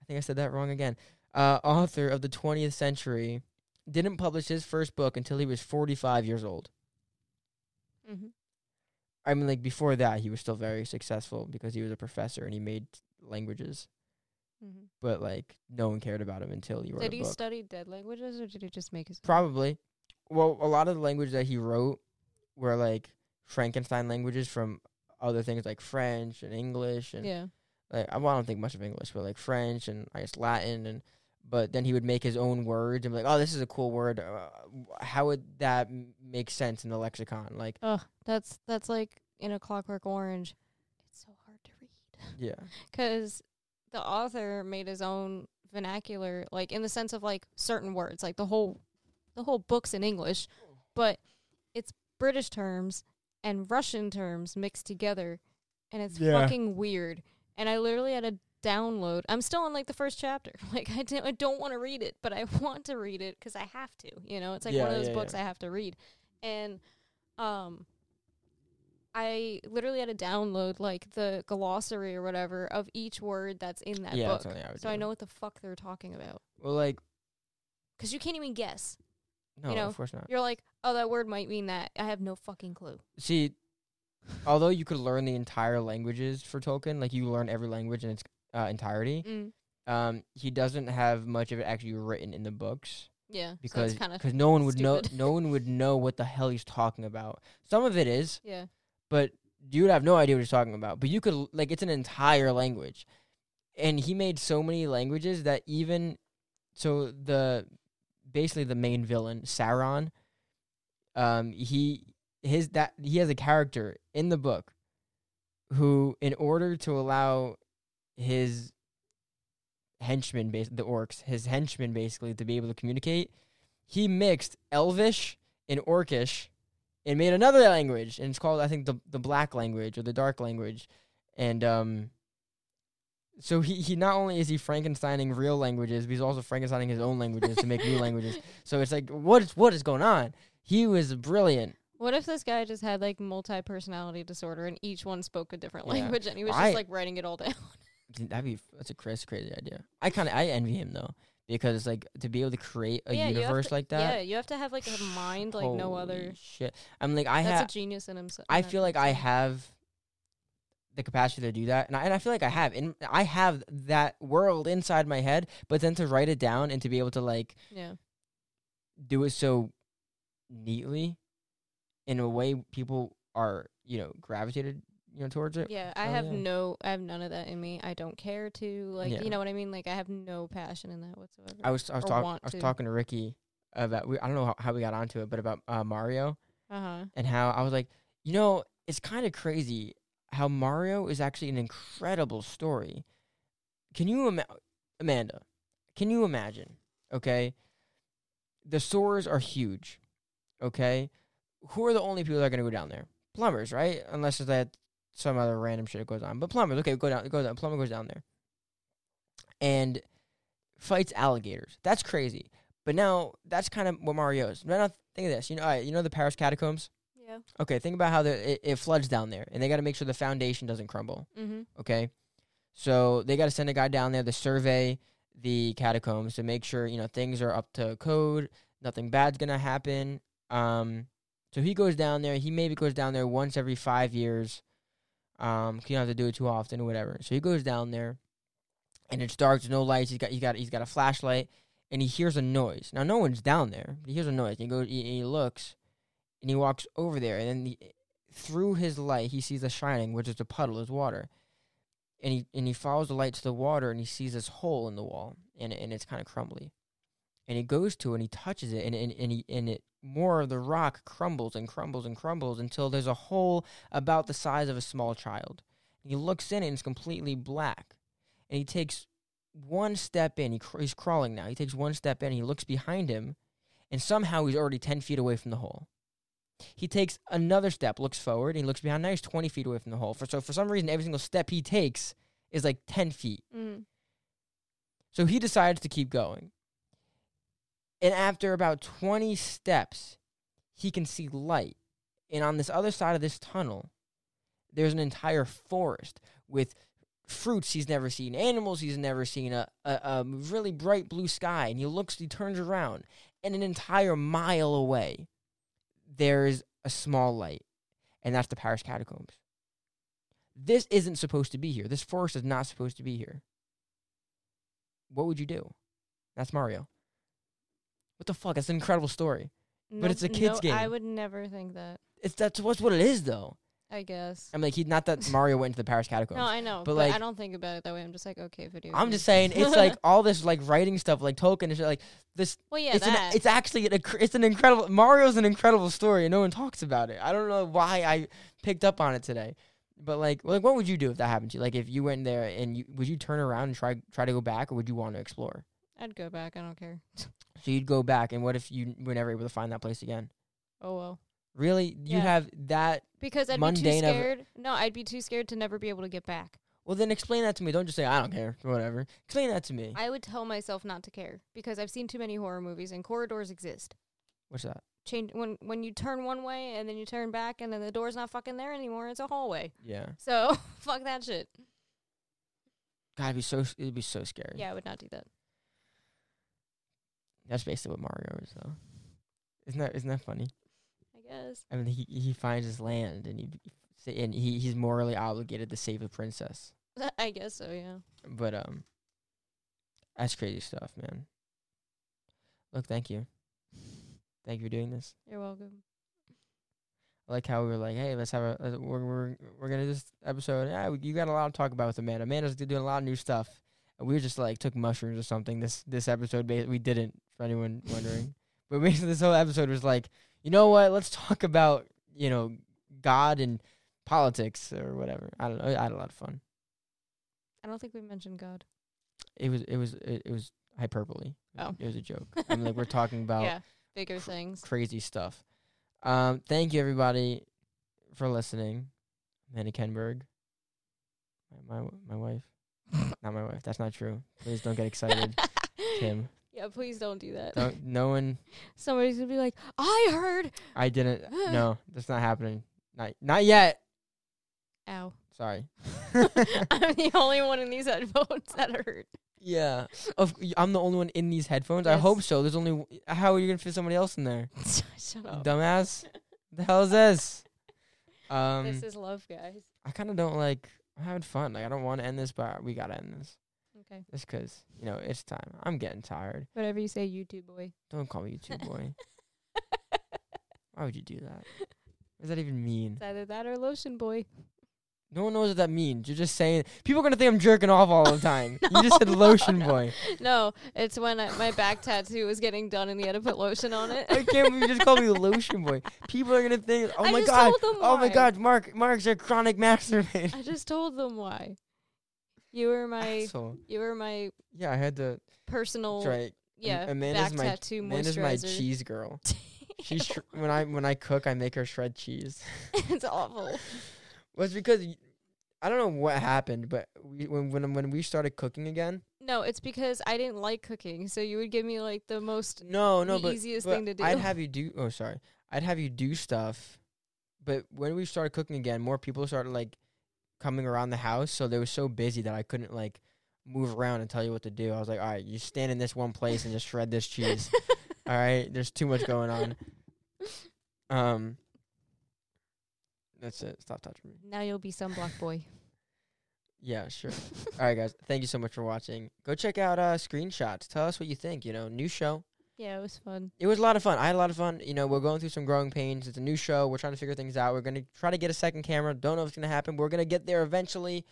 I think I said that wrong again. Uh, author of the 20th century didn't publish his first book until he was 45 years old. Mm-hmm. I mean, like before that, he was still very successful because he was a professor and he made languages. Mm-hmm. But like, no one cared about him until he wrote Did he book. study dead languages, or did he just make his? Probably. Well, a lot of the language that he wrote were like Frankenstein languages from other things like French and English and Yeah. like I, well, I don't think much of English, but like French and I guess Latin and but then he would make his own words and be like, "Oh, this is a cool word. Uh, how would that m- make sense in the lexicon?" Like, Ugh, that's that's like in a Clockwork Orange. It's so hard to read yeah, because the author made his own vernacular, like in the sense of like certain words, like the whole the whole book's in English, but it's British terms and Russian terms mixed together, and it's Yeah. fucking weird. And I literally had to download. I'm still on like the first chapter. Like I didn't, I don't want to read it, but I want to read it because I have to. You know, it's like one of those yeah, books yeah. I have to read, and um. I literally had to download like the glossary or whatever of each word that's in that yeah, book, that's I so do. I know what the fuck they're talking about. Well, like, Because you can't even guess. no, know, of course not. You're like, oh, that word might mean that. I have no fucking clue. See, although you could learn the entire languages for Tolkien, like you learn every language in its uh, entirety, Mm. um, he doesn't have much of it actually written in the books Yeah, because so kind of cause no one would know no one would know what the hell he's talking about. Some of it is, yeah. But you would have no idea what he's talking about. But you could like it's an entire language, and he made so many languages that even so the basically the main villain Sauron, um, he his that he has a character in the book who, in order to allow his henchmen, bas- the orcs, his henchmen basically to be able to communicate, he mixed Elvish and Orcish and made another language, and it's called I think the the Black language or the Dark language, and um. So he, he not only is he Frankensteining real languages, but he's also Frankensteining his own languages to make new languages. So it's like what is what is going on? He was brilliant. What if this guy just had like multi personality disorder and each one spoke a different Yeah. language and he was I- just like writing it all down? That'd be that's a crazy crazy idea. I kind of I envy him though because like to be able to create a Yeah, universe to- like that. Yeah, you have to have like a mind like no other. shit. I'm like I That's have a genius in himself. I feel like I have the capacity to do that, and I, and I feel like I have, and I have that world inside my head. But then to write it down and to be able to like Yeah. do it so neatly, in a way people are you know gravitated you know towards it. Yeah, I Oh, have yeah. no, I have none of that in me. I don't care to like, Yeah. you know what I mean. Like, I have no passion in that whatsoever. I was I was talking I was to. talking to Ricky about we, I don't know how, how we got onto it, but about uh, Mario Uh huh. and how I was like, you know, it's kind of crazy how Mario is actually an incredible story. Can you ima- Amanda? Can you imagine? Okay, the sores are huge. Okay, who are the only people that are going to go down there? Plumbers, right? Unless it's that some other random shit goes on. But plumbers, okay, go down, go down. Plumber goes down there and fights alligators. That's crazy. But now that's kind of what Mario is. Now think of this. You know, all right, you know the Paris catacombs. Yeah. Okay, think about how the, it, it floods down there, and they got to make sure the foundation doesn't crumble. Mm-hmm. Okay, so they got to send a guy down there to survey the catacombs to make sure you know things are up to code, nothing bad's gonna happen. Um, so he goes down there. He maybe goes down there once every five years. Um, you don't have to do it too often or whatever. So he goes down there, and it's dark. There's no lights. He's got he got he's got a flashlight, and he hears a noise. Now no one's down there. But he hears a noise. And he goes. He, he looks, and he walks over there, and then the, through his light, he sees a shining, which is a puddle, is water. And he and he follows the light to the water, and he sees this hole in the wall, and and it's kind of crumbly. And he goes to it, and he touches it, and and and, he, and it more of the rock crumbles and crumbles and crumbles until there's a hole about the size of a small child. And He looks in, it and it's completely black. And he takes one step in. He cr- he's crawling now. He takes one step in. He looks behind him, and somehow he's already ten feet away from the hole. He takes another step, looks forward, and he looks behind. Now he's twenty feet away from the hole. For so for some reason, every single step he takes is like ten feet. Mm. So he decides to keep going. And after about 20 steps, he can see light. And on this other side of this tunnel, there's an entire forest with fruits he's never seen, animals he's never seen, a, a, a really bright blue sky. And he looks, he turns around, and an entire mile away, there's a small light. And that's the Paris catacombs. This isn't supposed to be here. This forest is not supposed to be here what would you do? That's Mario. What the fuck? It's an incredible story. But it's a kid's no, I would never think that. It's that's what's what it is though. I guess. I'm like he not that Mario went into the Paris catacombs. No, I know, But, but, like- I don't think about it that way. I'm just like, okay, video. I'm game. just saying it's like all this like writing stuff like Tolkien and shit like this. well, yeah, it's that. an, it's actually an, it's an incredible Mario's an incredible story and no one talks about it. I don't know why I picked up on it today. But like, like what would you do if that happened to you? Like if you went there and you would you turn around and try try to go back or would you want to explore? I'd go back. I don't care. So you'd go back and what if you were never able to find that place again? Oh well. Really? You Yeah. have that Because I'd be too Mundane of- scared. No, I'd be too scared to never be able to get back. Well, then explain that to me. Don't just say I don't care whatever. Explain that to me. I would tell myself not to care because I've seen too many horror movies and corridors exist. What's that? Change when when you turn one way and then you turn back and then the door's not fucking there anymore. It's a hallway. Yeah. So fuck that shit. God, it'd be so it'd be so scary. Yeah, I would not do that. That's basically what Mario is, though. Isn't that isn't that funny? I guess. I mean, he he finds his land and he and he he's morally obligated to save the princess. I guess so. Yeah. But um, that's crazy stuff, man. Look, thank you, thank you for doing this. You're welcome. I like how we were like, hey, let's have a uh, we're we're we're gonna do this episode. Yeah, we, you got a lot to talk about with Amanda. Amanda's doing a lot of new stuff. And we just like took mushrooms or something. This this episode ba- we didn't for anyone wondering. but basically, this whole episode was like, you know what? Let's talk about you know God and politics or whatever. I don't know. I had a lot of fun. I don't think we mentioned God. It was it was it, it was hyperbole. Oh. it was a joke. I mean, like we're talking about yeah, bigger things. crazy stuff. Um, thank you everybody for listening. Manny Kenberg, my my, my wife, not my wife. That's not true. Please don't get excited, Tim. Yeah, please don't do that. Don't, no one. Somebody's gonna be like, I heard. I didn't. No, that's not happening. Not not yet. Ow. Sorry. I'm the only one in these headphones that hurt. yeah. Of I'm the only one in these headphones. I hope so. There's only. w- How are you gonna fit somebody else in there? Shut up. Dumbass. the hell is this? Um. this is love, guys. I kind of don't like. I'm having fun. Like I don't want to end this, but we gotta end this. Okay. Just 'cause you know it's time. I'm getting tired. Whatever you say, YouTube boy. Don't call me YouTube boy. Why would you do that? What does that even mean? It's either that or lotion boy. No one knows what that means. You're just saying. People are gonna think I'm jerking off all the time. You just said lotion boy. No, it's when I, my back tattoo was getting done and he had to put lotion on it. I can't believe you just called me lotion boy. People are gonna think, oh I my just god, told them oh my god, Mark, Mark's a chronic masturbator. I just told them why. You were my Asshole. you were my Yeah, I had to. personal right. yeah Amanda's back my- tattoo Amanda's my cheese girl. She's sh- when I when I cook, I make her shred cheese. it's awful. Well, it's because y- I don't know what happened, but we, when when when we started cooking again. No, it's because I didn't like cooking, so you would give me like the most No, no, the but, easiest but thing to do. I'd have you do. Oh, sorry. I'd have you do stuff, but when we started cooking again, more people started like coming around the house, so they were so busy that I couldn't like move around and tell you what to do. I was like, all right, you stand in this one place and just shred this cheese. all right, there's too much going on. Um, that's it. Stop touching me. now you'll be some sunblock boy. Yeah, sure. All right, guys. Thank you so much for watching. Go check out uh screenshots. Tell us what you think. You know, new show. Yeah, it was fun. It was a lot of fun. I had a lot of fun. You know, we're going through some growing pains. It's a new show. We're trying to figure things out. We're gonna try to get a second camera. Don't know if it's gonna happen. We're gonna get there eventually.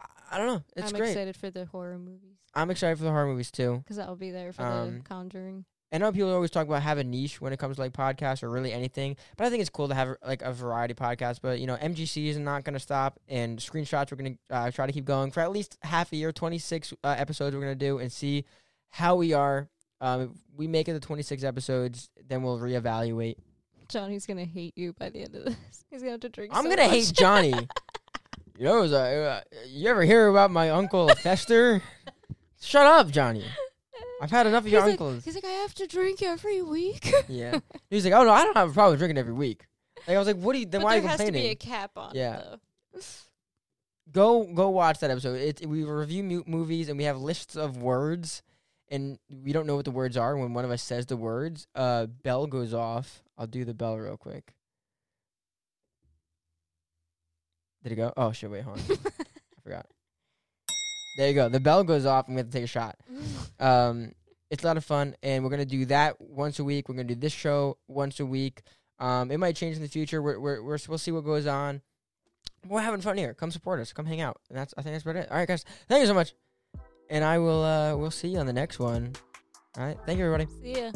I, I don't know. It's I'm great. excited for the horror movies I'm excited for the horror movies too. because I'll be there for Um, the Conjuring. I know people always talk about have a niche when it comes to like podcasts or really anything, but I think it's cool to have like a variety podcast. But you know, MGC is not going to stop, and screenshots we're going to uh, try to keep going for at least half a year. Twenty six uh, episodes we're going to do and see how we are. Um, we make it to twenty six episodes, then we'll reevaluate. Johnny's gonna hate you by the end of this. He's gonna have to drink. I'm so gonna hate Johnny. you know, was, uh, you ever hear about my uncle Fester? Shut up, Johnny. I've had enough of your He's like- uncles. He's like, I have to drink every week. Yeah. He's like, oh no, I don't have a problem drinking every week. Like I was like, what do you? Then but why are there you has to complaining? be a cap on Yeah. it, go go watch that episode. It we review mu- movies and we have lists of words, and we don't know what the words are. When one of us says the words, uh, bell goes off. I'll do the bell real quick. Did it go? Oh shit! Wait, hold on. I forgot. There you go. The bell goes off, and we have to take a shot. Um, it's a lot of fun, and we're gonna do that once a week. We're gonna do this show once a week. Um, it might change in the future. We're, we're, we're we'll see what goes on. We're having fun here. Come support us. Come hang out. And that's I think that's about it. All right, guys. Thank you so much, and I will uh we'll see you on the next one. All right. Thank you, everybody. See ya.